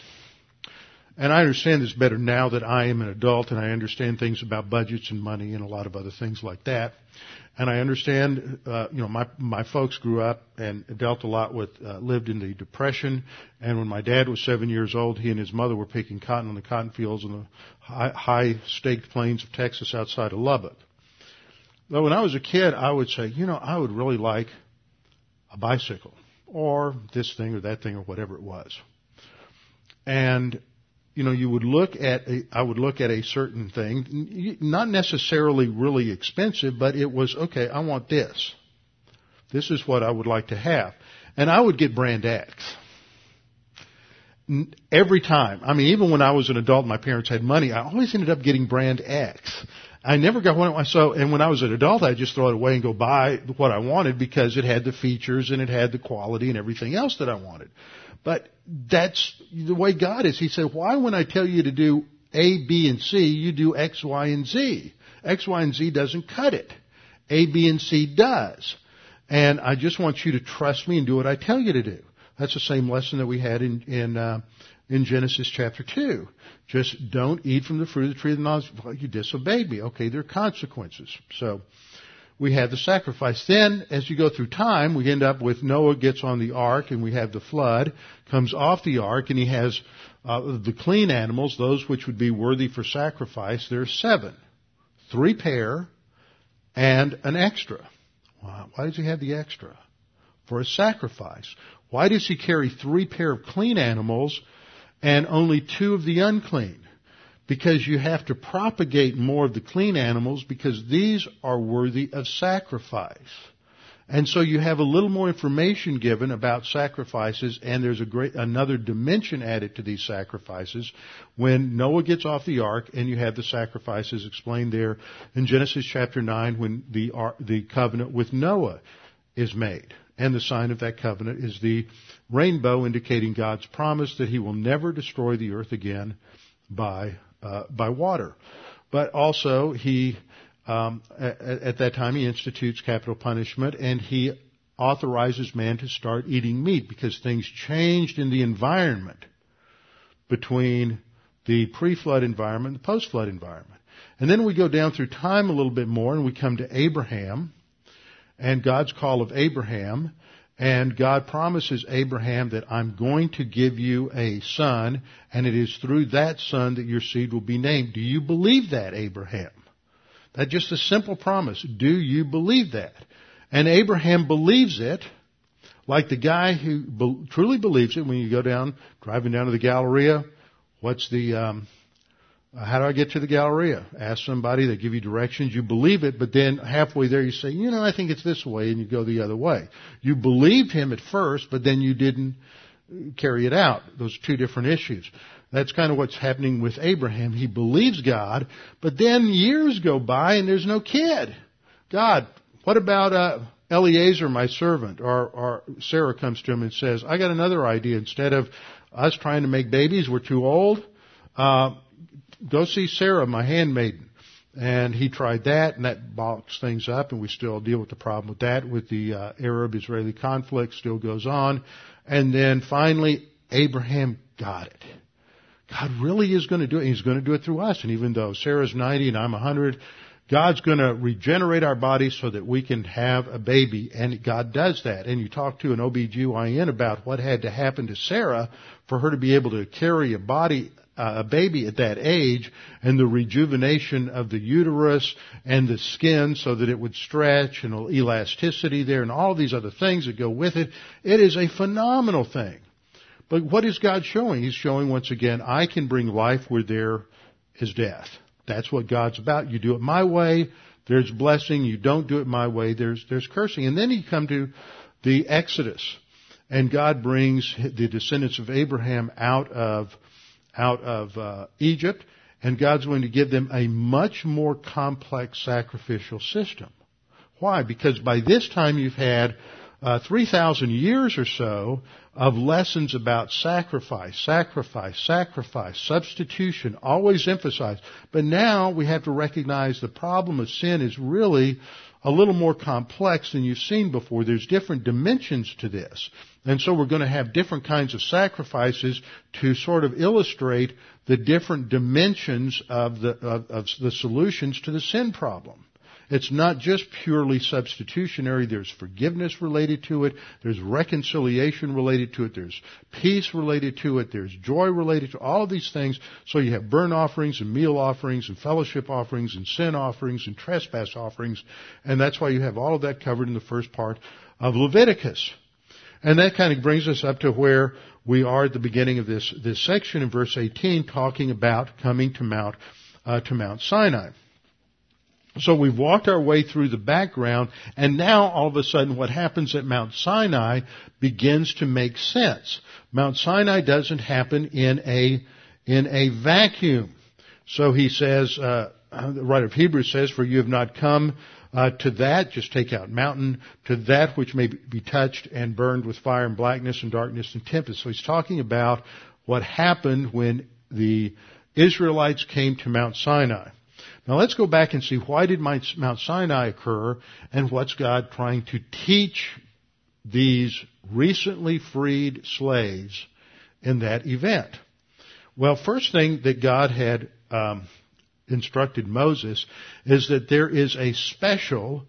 and I understand this better now that I am an adult and I understand things about budgets and money and a lot of other things like that. And I understand, uh, you know, my my folks grew up and dealt a lot with, uh, lived in the depression. And when my dad was seven years old, he and his mother were picking cotton on the cotton fields in the high, high staked plains of Texas outside of Lubbock. But when I was a kid, I would say, you know, I would really like a bicycle or this thing or that thing or whatever it was. And you know, you would look at a, I would look at a certain thing, not necessarily really expensive, but it was, okay, I want this. This is what I would like to have. And I would get brand X. Every time. I mean, even when I was an adult my parents had money, I always ended up getting brand X. I never got one. So, and when I was an adult, I just throw it away and go buy what I wanted because it had the features and it had the quality and everything else that I wanted. But that's the way God is. He said, why when I tell you to do A, B, and C, you do X, Y, and Z? X, Y, and Z doesn't cut it. A, B, and C does. And I just want you to trust me and do what I tell you to do. That's the same lesson that we had in, in, uh, in Genesis chapter 2. Just don't eat from the fruit of the tree of the knowledge. Well, you disobeyed me. Okay, there are consequences. So, we have the sacrifice. Then, as you go through time, we end up with Noah gets on the ark and we have the flood, comes off the ark and he has uh, the clean animals, those which would be worthy for sacrifice. There are seven. Three pair and an extra. Why does he have the extra? For a sacrifice. Why does he carry three pair of clean animals and only two of the unclean? Because you have to propagate more of the clean animals because these are worthy of sacrifice. And so you have a little more information given about sacrifices and there's a great, another dimension added to these sacrifices when Noah gets off the ark and you have the sacrifices explained there in Genesis chapter 9 when the, the covenant with Noah is made. And the sign of that covenant is the rainbow indicating God's promise that he will never destroy the earth again by uh, by water. But also he um, at, at that time he institutes capital punishment and he authorizes man to start eating meat because things changed in the environment between the pre-flood environment and the post-flood environment. And then we go down through time a little bit more and we come to Abraham and God's call of Abraham and God promises Abraham that I'm going to give you a son and it is through that son that your seed will be named. Do you believe that, Abraham? That's just a simple promise. Do you believe that? And Abraham believes it, like the guy who be- truly believes it when you go down, driving down to the Galleria. What's the, um, how do I get to the Galleria? Ask somebody, they give you directions, you believe it, but then halfway there you say, you know, I think it's this way, and you go the other way. You believed him at first, but then you didn't carry it out. Those two different issues. That's kind of what's happening with Abraham. He believes God, but then years go by and there's no kid. God, what about uh, Eliezer, my servant? Or, or Sarah comes to him and says, I got another idea. Instead of us trying to make babies, we're too old. Uh, go see Sarah, my handmaiden. And he tried that, and that boxed things up, and we still deal with the problem with that, with the uh, Arab-Israeli conflict still goes on. And then finally, Abraham got it. God really is going to do it. He's going to do it through us. And even though Sarah's 90 and I'm 100, God's going to regenerate our bodies so that we can have a baby, and God does that. And you talk to an OBGYN about what had to happen to Sarah for her to be able to carry a body, Uh, a baby at that age, and the rejuvenation of the uterus and the skin so that it would stretch and elasticity there and all these other things that go with it. It is a phenomenal thing. But what is God showing? He's showing once again, I can bring life where there is death. That's what God's about. You do it my way, there's blessing. You don't do it my way, there's, there's cursing. And then you come to the Exodus. And God brings the descendants of Abraham out of, out of uh, Egypt. And God's going to give them a much more complex sacrificial system. Why? Because by this time you've had uh, 3,000 years or so of lessons about sacrifice, sacrifice, sacrifice, substitution, always emphasized. But now we have to recognize the problem of sin is really a little more complex than you've seen before. There's different dimensions to this. And so we're going to have different kinds of sacrifices to sort of illustrate the different dimensions of the, of, of the solutions to the sin problem. It's not just purely substitutionary. There's forgiveness related to it. There's reconciliation related to it. There's peace related to it. There's joy related to all of these things. So you have burnt offerings and meal offerings and fellowship offerings and sin offerings and trespass offerings. And that's why you have all of that covered in the first part of Leviticus. And that kind of brings us up to where we are at the beginning of this, this section in verse 18 talking about coming to Mount, uh, to Mount Sinai. So we've walked our way through the background, and now all of a sudden what happens at Mount Sinai begins to make sense. Mount Sinai doesn't happen in a, in a vacuum. So he says, uh, the writer of Hebrews says, for you have not come uh, to that, just take out mountain, to that which may be touched and burned with fire and blackness and darkness and tempest. So he's talking about what happened when the Israelites came to Mount Sinai. Now let's go back and see why did Mount Sinai occur and what's God trying to teach these recently freed slaves in that event. Well, first thing that God had um, instructed Moses is that there is a special,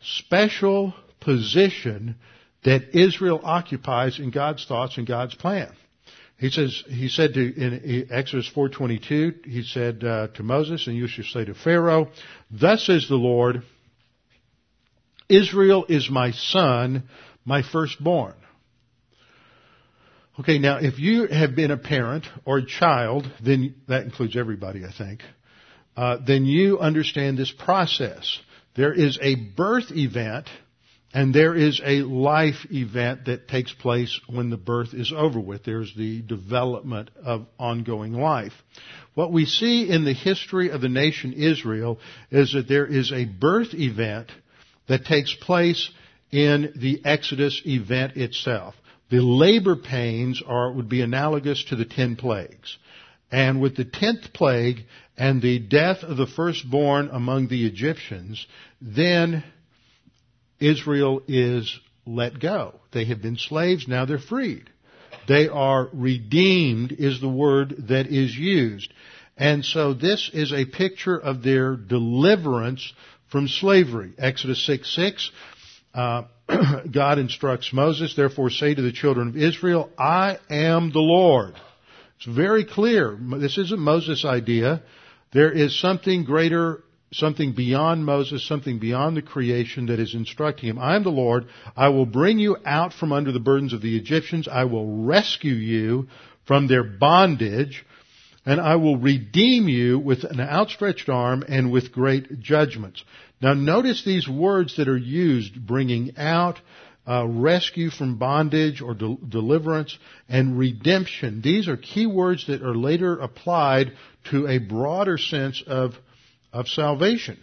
special position that Israel occupies in God's thoughts and God's plan. He says, he said to, in Exodus 4.22, he said uh, to Moses, and you shall say to Pharaoh, Thus says the Lord, Israel is my son, my firstborn. Okay, now if you have been a parent or a child, then that includes everybody, I think, uh, then you understand this process. There is a birth event and there is a life event that takes place when the birth is over with. There's the development of ongoing life. What we see in the history of the nation Israel is that there is a birth event that takes place in the Exodus event itself. The labor pains are, would be analogous to the ten plagues. And with the tenth plague and the death of the firstborn among the Egyptians, then Israel is let go. They have been slaves, now they're freed. They are redeemed is the word that is used. And so this is a picture of their deliverance from slavery. Exodus 6 6, uh, [clears throat] God instructs Moses, therefore say to the children of Israel, I am the Lord. It's very clear. This isn't Moses' idea. There is something greater, something beyond Moses, something beyond the creation that is instructing him. I am the Lord. I will bring you out from under the burdens of the Egyptians. I will rescue you from their bondage and I will redeem you with an outstretched arm and with great judgments. Now notice these words that are used, bringing out, uh, rescue from bondage or de- deliverance, and redemption. These are key words that are later applied to a broader sense of, of salvation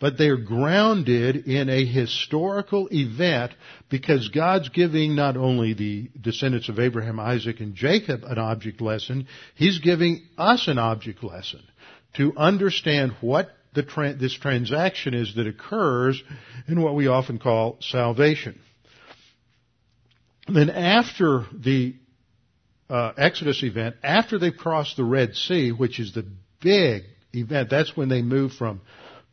but they're grounded in a historical event because God's giving not only the descendants of Abraham, Isaac, and Jacob an object lesson, He's giving us an object lesson to understand what tra- this transaction is that occurs in what we often call salvation. then after the uh, Exodus event, after they've crossed the Red Sea, which is the big event, that's when they move from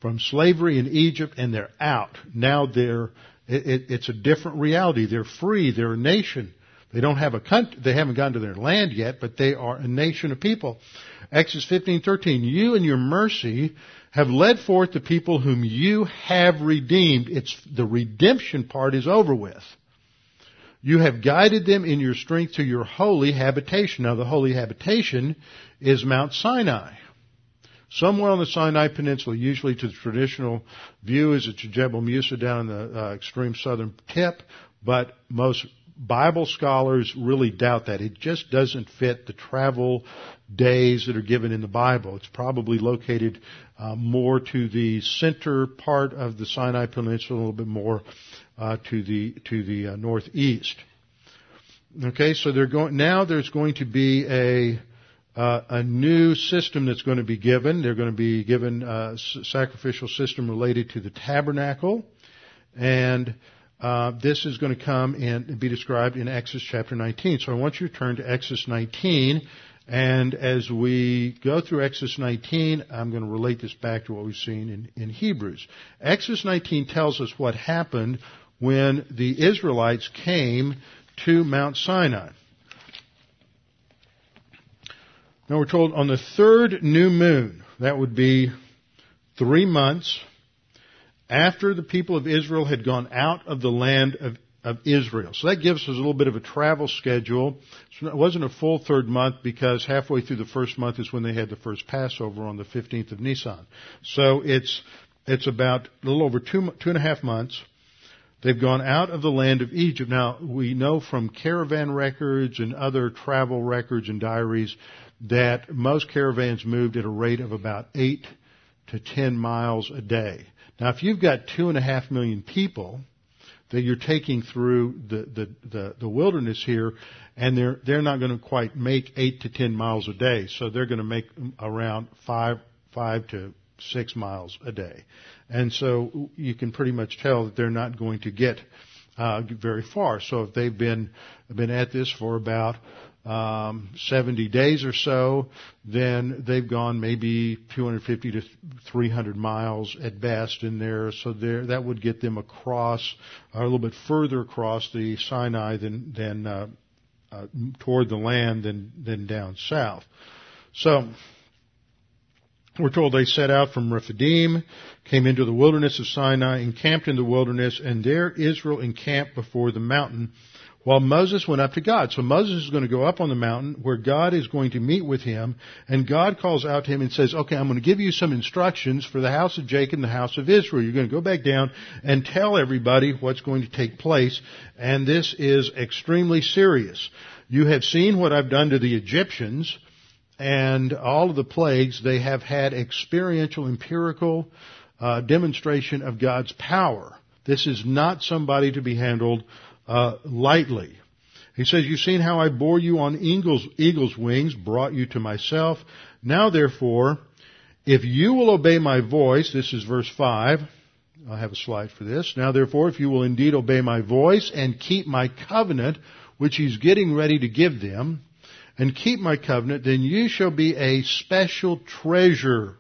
from slavery in Egypt and they're out. Now they're, it, it, it's a different reality. They're free. They're a nation. They don't have a country, they haven't gone to their land yet, but they are a nation of people. Exodus 15:13, you and your mercy have led forth the people whom you have redeemed. It's the redemption part is over with. You have guided them in your strength to your holy habitation. Now the holy habitation is Mount Sinai. Somewhere on the Sinai Peninsula, usually to the traditional view is at Jebel Musa down in the uh, extreme southern tip, but most Bible scholars really doubt that. It just doesn't fit the travel days that are given in the Bible. It's probably located uh, more to the center part of the Sinai Peninsula, a little bit more uh, to the to the uh, northeast. Okay, so they're going now. There's going to be a uh, a new system that's going to be given. They're going to be given a sacrificial system related to the tabernacle, and uh, this is going to come and be described in Exodus chapter 19. So I want you to turn to Exodus 19, and as we go through Exodus 19, I'm going to relate this back to what we've seen in, in Hebrews. Exodus 19 tells us what happened when the Israelites came to Mount Sinai. Now we're told on the third new moon, that would be three months after the people of Israel had gone out of the land of, of Israel. So that gives us a little bit of a travel schedule. So it wasn't a full third month because halfway through the first month is when they had the first Passover on the 15th of Nisan. So it's, it's about a little over two, two and a half months. They've gone out of the land of Egypt. Now, we know from caravan records and other travel records and diaries that most caravans moved at a rate of about eight to ten miles a day. Now, if you've got two and a half million people that you're taking through the, the, the, the wilderness here, and they're, they're not going to quite make eight to ten miles a day, so they're going to make around five, five to six miles a day. And so you can pretty much tell that they're not going to get uh, very far. So if they've been been at this for about um, 70 days or so, then they've gone maybe 250 to 300 miles at best in there. So there, that would get them across, a little bit further across the Sinai than, than, uh, uh, toward the land than, than down south. So, we're told they set out from Rephidim, came into the wilderness of Sinai, encamped in the wilderness, and there Israel encamped before the mountain while Moses went up to God. So Moses is going to go up on the mountain where God is going to meet with him, and God calls out to him and says, okay, I'm going to give you some instructions for the house of Jacob and the house of Israel. You're going to go back down and tell everybody what's going to take place, and this is extremely serious. You have seen what I've done to the Egyptians, and all of the plagues, they have had experiential, empirical uh, demonstration of God's power. This is not somebody to be handled uh, lightly. He says, You've seen how I bore you on eagle's, eagle's wings, brought you to myself. Now therefore, if you will obey my voice, this is verse 5, I have a slide for this. Now therefore, if you will indeed obey my voice and keep my covenant, which he's getting ready to give them, and keep my covenant, then you shall be a special treasure.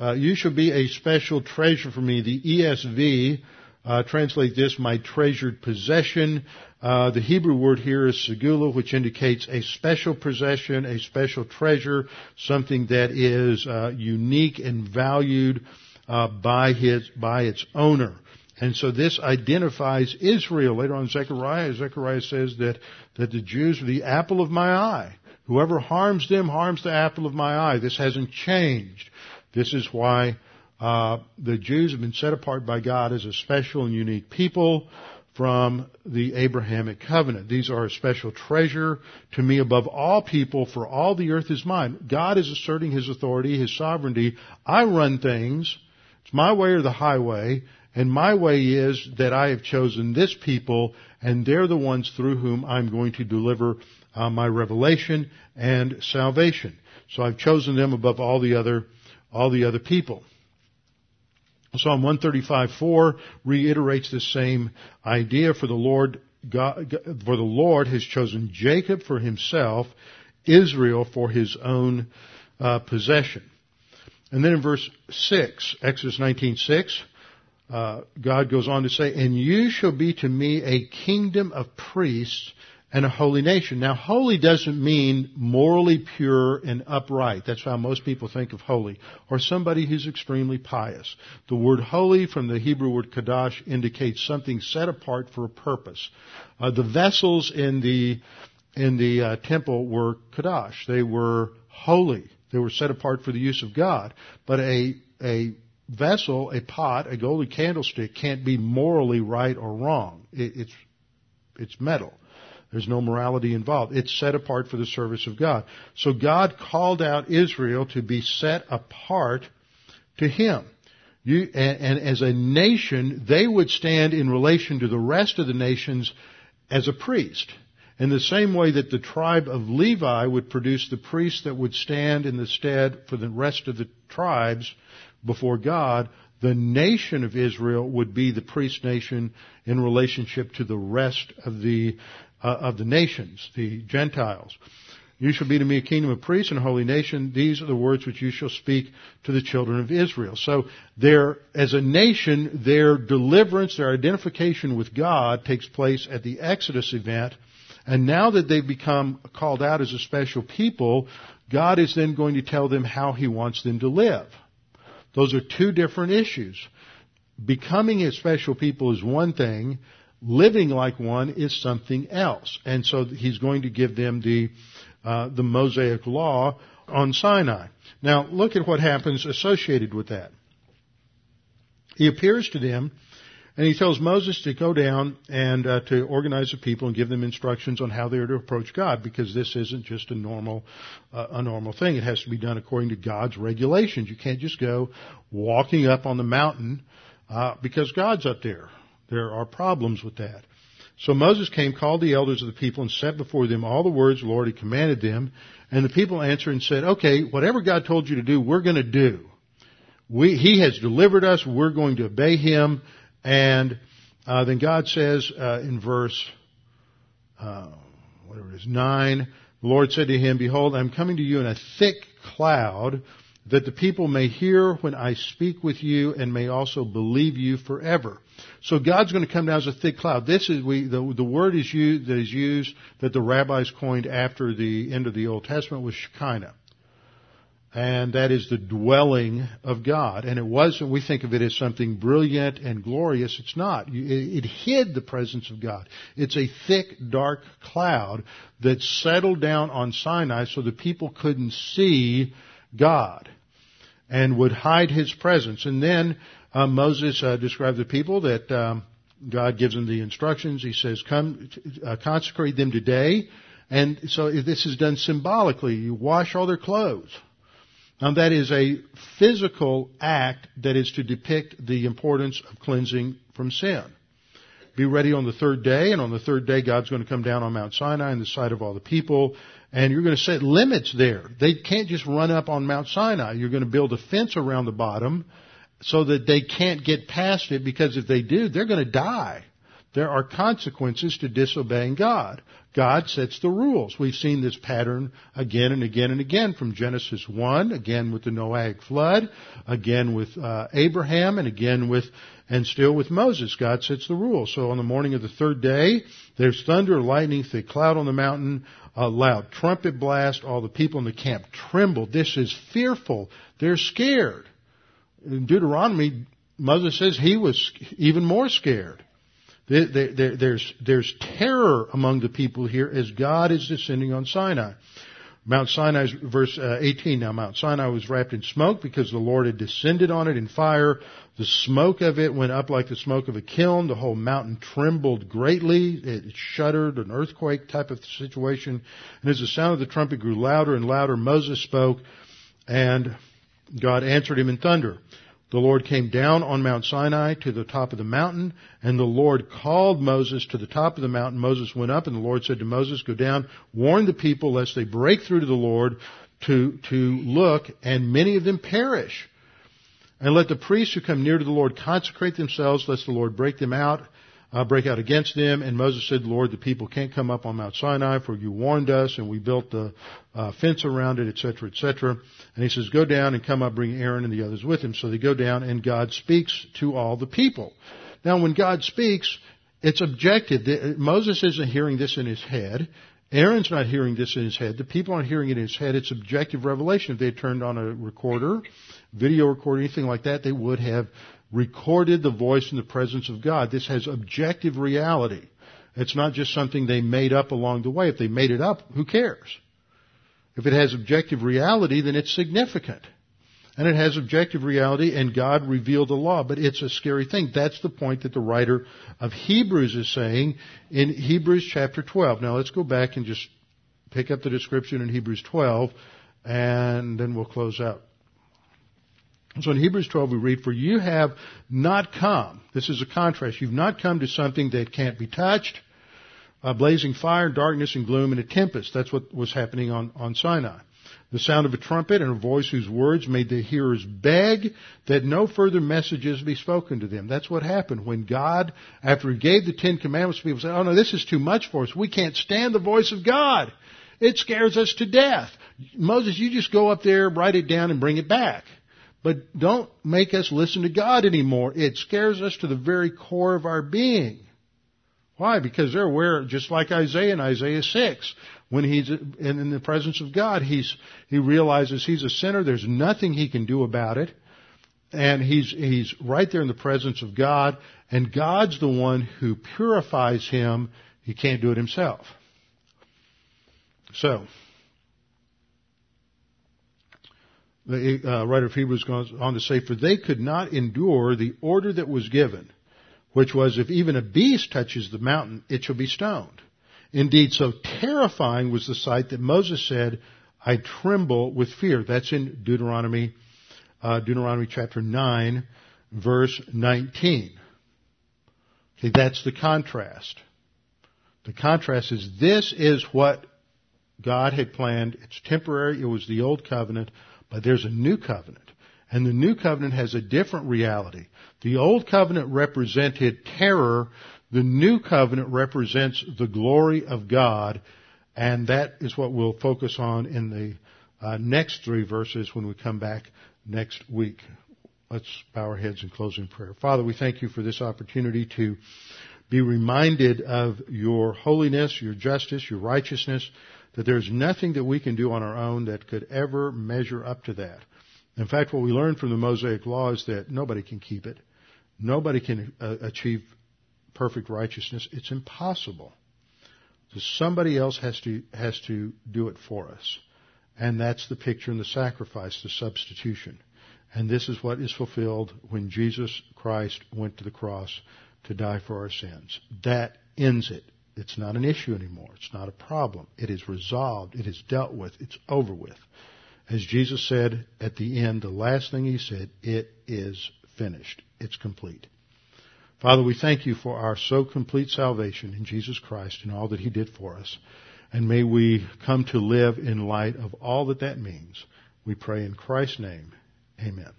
Uh, you shall be a special treasure for me. The ESV uh, translate this, my treasured possession. Uh, the Hebrew word here is segula, which indicates a special possession, a special treasure, something that is uh, unique and valued uh, by his by its owner. And so this identifies Israel. Later on, Zechariah, Zechariah says that that the Jews are the apple of my eye. Whoever harms them harms the apple of my eye. This hasn't changed. This is why uh, the Jews have been set apart by God as a special and unique people from the Abrahamic covenant. These are a special treasure to me above all people, for all the earth is mine. God is asserting His authority, His sovereignty. I run things. It's my way or the highway. And my way is that I have chosen this people, and they're the ones through whom I'm going to deliver uh, my revelation and salvation. So I've chosen them above all the other, all the other people. Psalm 135:4 reiterates the same idea. For the Lord, God, for the Lord has chosen Jacob for Himself, Israel for His own uh, possession. And then in verse 6, Exodus 19:6, uh, God goes on to say, "And you shall be to me a kingdom of priests and a holy nation. Now, holy doesn't mean morally pure and upright. That's how most people think of holy. Or somebody who's extremely pious. The word holy from the Hebrew word kadosh indicates something set apart for a purpose. Uh, the vessels in the in the uh, temple were kadosh. They were holy. They were set apart for the use of God. But a a vessel, a pot, a golden candlestick can't be morally right or wrong. It, it's it's metal. There's no morality involved. It's set apart for the service of God. So God called out Israel to be set apart to Him. You, and, and as a nation, they would stand in relation to the rest of the nations as a priest. In the same way that the tribe of Levi would produce the priests that would stand in the stead for the rest of the tribes before God, the nation of Israel would be the priest nation in relationship to the rest of the uh, of the nations, the Gentiles. You shall be to me a kingdom of priests and a holy nation. These are the words which you shall speak to the children of Israel. So their, as a nation, their deliverance, their identification with God takes place at the Exodus event. And now that they've become called out as a special people, God is then going to tell them how He wants them to live. Those are two different issues. Becoming a special people is one thing. Living like one is something else. And so he's going to give them the, uh, the Mosaic law on Sinai. Now look at what happens associated with that. He appears to them and he tells Moses to go down and uh, to organize the people and give them instructions on how they are to approach God, because this isn't just a normal, uh, a normal thing. It has to be done according to God's regulations. You can't just go walking up on the mountain uh, because God's up there. There are problems with that. So Moses came, called the elders of the people, and set before them all the words the Lord had commanded them. And the people answered and said, "Okay, whatever God told you to do, we're going to do. We, he has delivered us. We're going to obey Him." And uh, then God says uh, in verse uh, whatever it is nine, the Lord said to him, "Behold, I'm coming to you in a thick cloud." That the people may hear when I speak with you and may also believe you forever. So God's going to come down as a thick cloud. This is we the, the word is used that is used that the rabbis coined after the end of the Old Testament was Shekinah and that is the dwelling of God. And it wasn't, we think of it as something brilliant and glorious. It's not. It, hid the presence of God. It's a thick, dark cloud that settled down on Sinai so the people couldn't see God and would hide His presence. And then uh, Moses uh, described the people that um, God gives them the instructions. He says, "Come, uh, consecrate them today." And so this is done symbolically. You wash all their clothes. Now that is a physical act that is to depict the importance of cleansing from sin. be ready on the third day, and on the third day God's going to come down on Mount Sinai in the sight of all the people, and you're going to set limits there. They can't just run up on Mount Sinai. You're going to build a fence around the bottom so that they can't get past it because if they do, they're going to die. There are consequences to disobeying God. God sets the rules. We've seen this pattern again and again and again from Genesis 1, again with the Noahic flood, again with uh, Abraham, and again with, and still with Moses. God sets the rules. So on the morning of the third day, there's thunder, lightning, thick cloud on the mountain, a loud trumpet blast. All the people in the camp tremble. This is fearful. They're scared. In Deuteronomy, Moses says he was even more scared. There, there, there's, there's terror among the people here as God is descending on Sinai. Mount Sinai, verse uh, 18. Now Mount Sinai was wrapped in smoke because the Lord had descended on it in fire. The smoke of it went up like the smoke of a kiln. The whole mountain trembled greatly. It shuddered, an earthquake type of situation. And as the sound of the trumpet grew louder and louder, Moses spoke, and God answered him in thunder. The Lord came down on Mount Sinai to the top of the mountain, and the Lord called Moses to the top of the mountain. Moses went up, and the Lord said to Moses, Go down, warn the people lest they break through to the Lord to, to look, and many of them perish. And let the priests who come near to the Lord consecrate themselves, lest the Lord break them out uh, break out against them. And Moses said, Lord, the people can't come up on Mount Sinai, for you warned us, and we built the uh, fence around it, etc., etc. And he says, Go down and come up, bring Aaron and the others with him. So they go down, and God speaks to all the people. Now, when God speaks, it's objective. Moses isn't hearing this in his head. Aaron's not hearing this in his head. The people aren't hearing it in his head. It's objective revelation. If they had turned on a recorder, video recorder, anything like that, they would have recorded the voice in the presence of God. This has objective reality. It's not just something they made up along the way. If they made it up, who cares? If it has objective reality, then it's significant. And it has objective reality, and God revealed the law, but it's a scary thing. That's the point that the writer of Hebrews is saying in Hebrews chapter 12. Now let's go back and just pick up the description in Hebrews 12, and then we'll close out. So in Hebrews 12 we read, For you have not come, this is a contrast, you've not come to something that can't be touched, a blazing fire, darkness, and gloom, and a tempest. That's what was happening on, on Sinai. The sound of a trumpet and a voice whose words made the hearers beg that no further messages be spoken to them. That's what happened when God, after He gave the Ten Commandments, people said, oh no, this is too much for us. We can't stand the voice of God. It scares us to death. Moses, you just go up there, write it down, and bring it back. But don't make us listen to God anymore. It scares us to the very core of our being. Why? Because they're aware, just like Isaiah in Isaiah 6, when he's in the presence of God, he's, he realizes he's a sinner, there's nothing he can do about it, and he's, he's right there in the presence of God, and God's the one who purifies him, he can't do it himself. So, the uh, writer of Hebrews goes on to say, For they could not endure the order that was given, which was, If even a beast touches the mountain, it shall be stoned. Indeed, so terrifying was the sight that Moses said, I tremble with fear. That's in Deuteronomy, uh, Deuteronomy chapter 9, verse 19. Okay, that's the contrast. The contrast is this is what God had planned. It's temporary. It was the old covenant. But there's a new covenant. And the new covenant has a different reality. The old covenant represented terror. The new covenant represents the glory of God. And that is what we'll focus on in the uh, next three verses when we come back next week. Let's bow our heads in closing prayer. Father, we thank you for this opportunity to be reminded of your holiness, your justice, your righteousness, that there's nothing that we can do on our own that could ever measure up to that. In fact, what we learn from the Mosaic Law is that nobody can keep it. Nobody can uh, achieve perfect righteousness. It's impossible. So somebody else has to, has to do it for us. And that's the picture in the sacrifice, the substitution. And this is what is fulfilled when Jesus Christ went to the cross to die for our sins. That ends it. It's not an issue anymore. It's not a problem. It is resolved. It is dealt with. It's over with. As Jesus said at the end, the last thing he said, it is finished. It's complete. Father, we thank you for our so complete salvation in Jesus Christ and all that He did for us. And may we come to live in light of all that that means. We pray in Christ's name. Amen.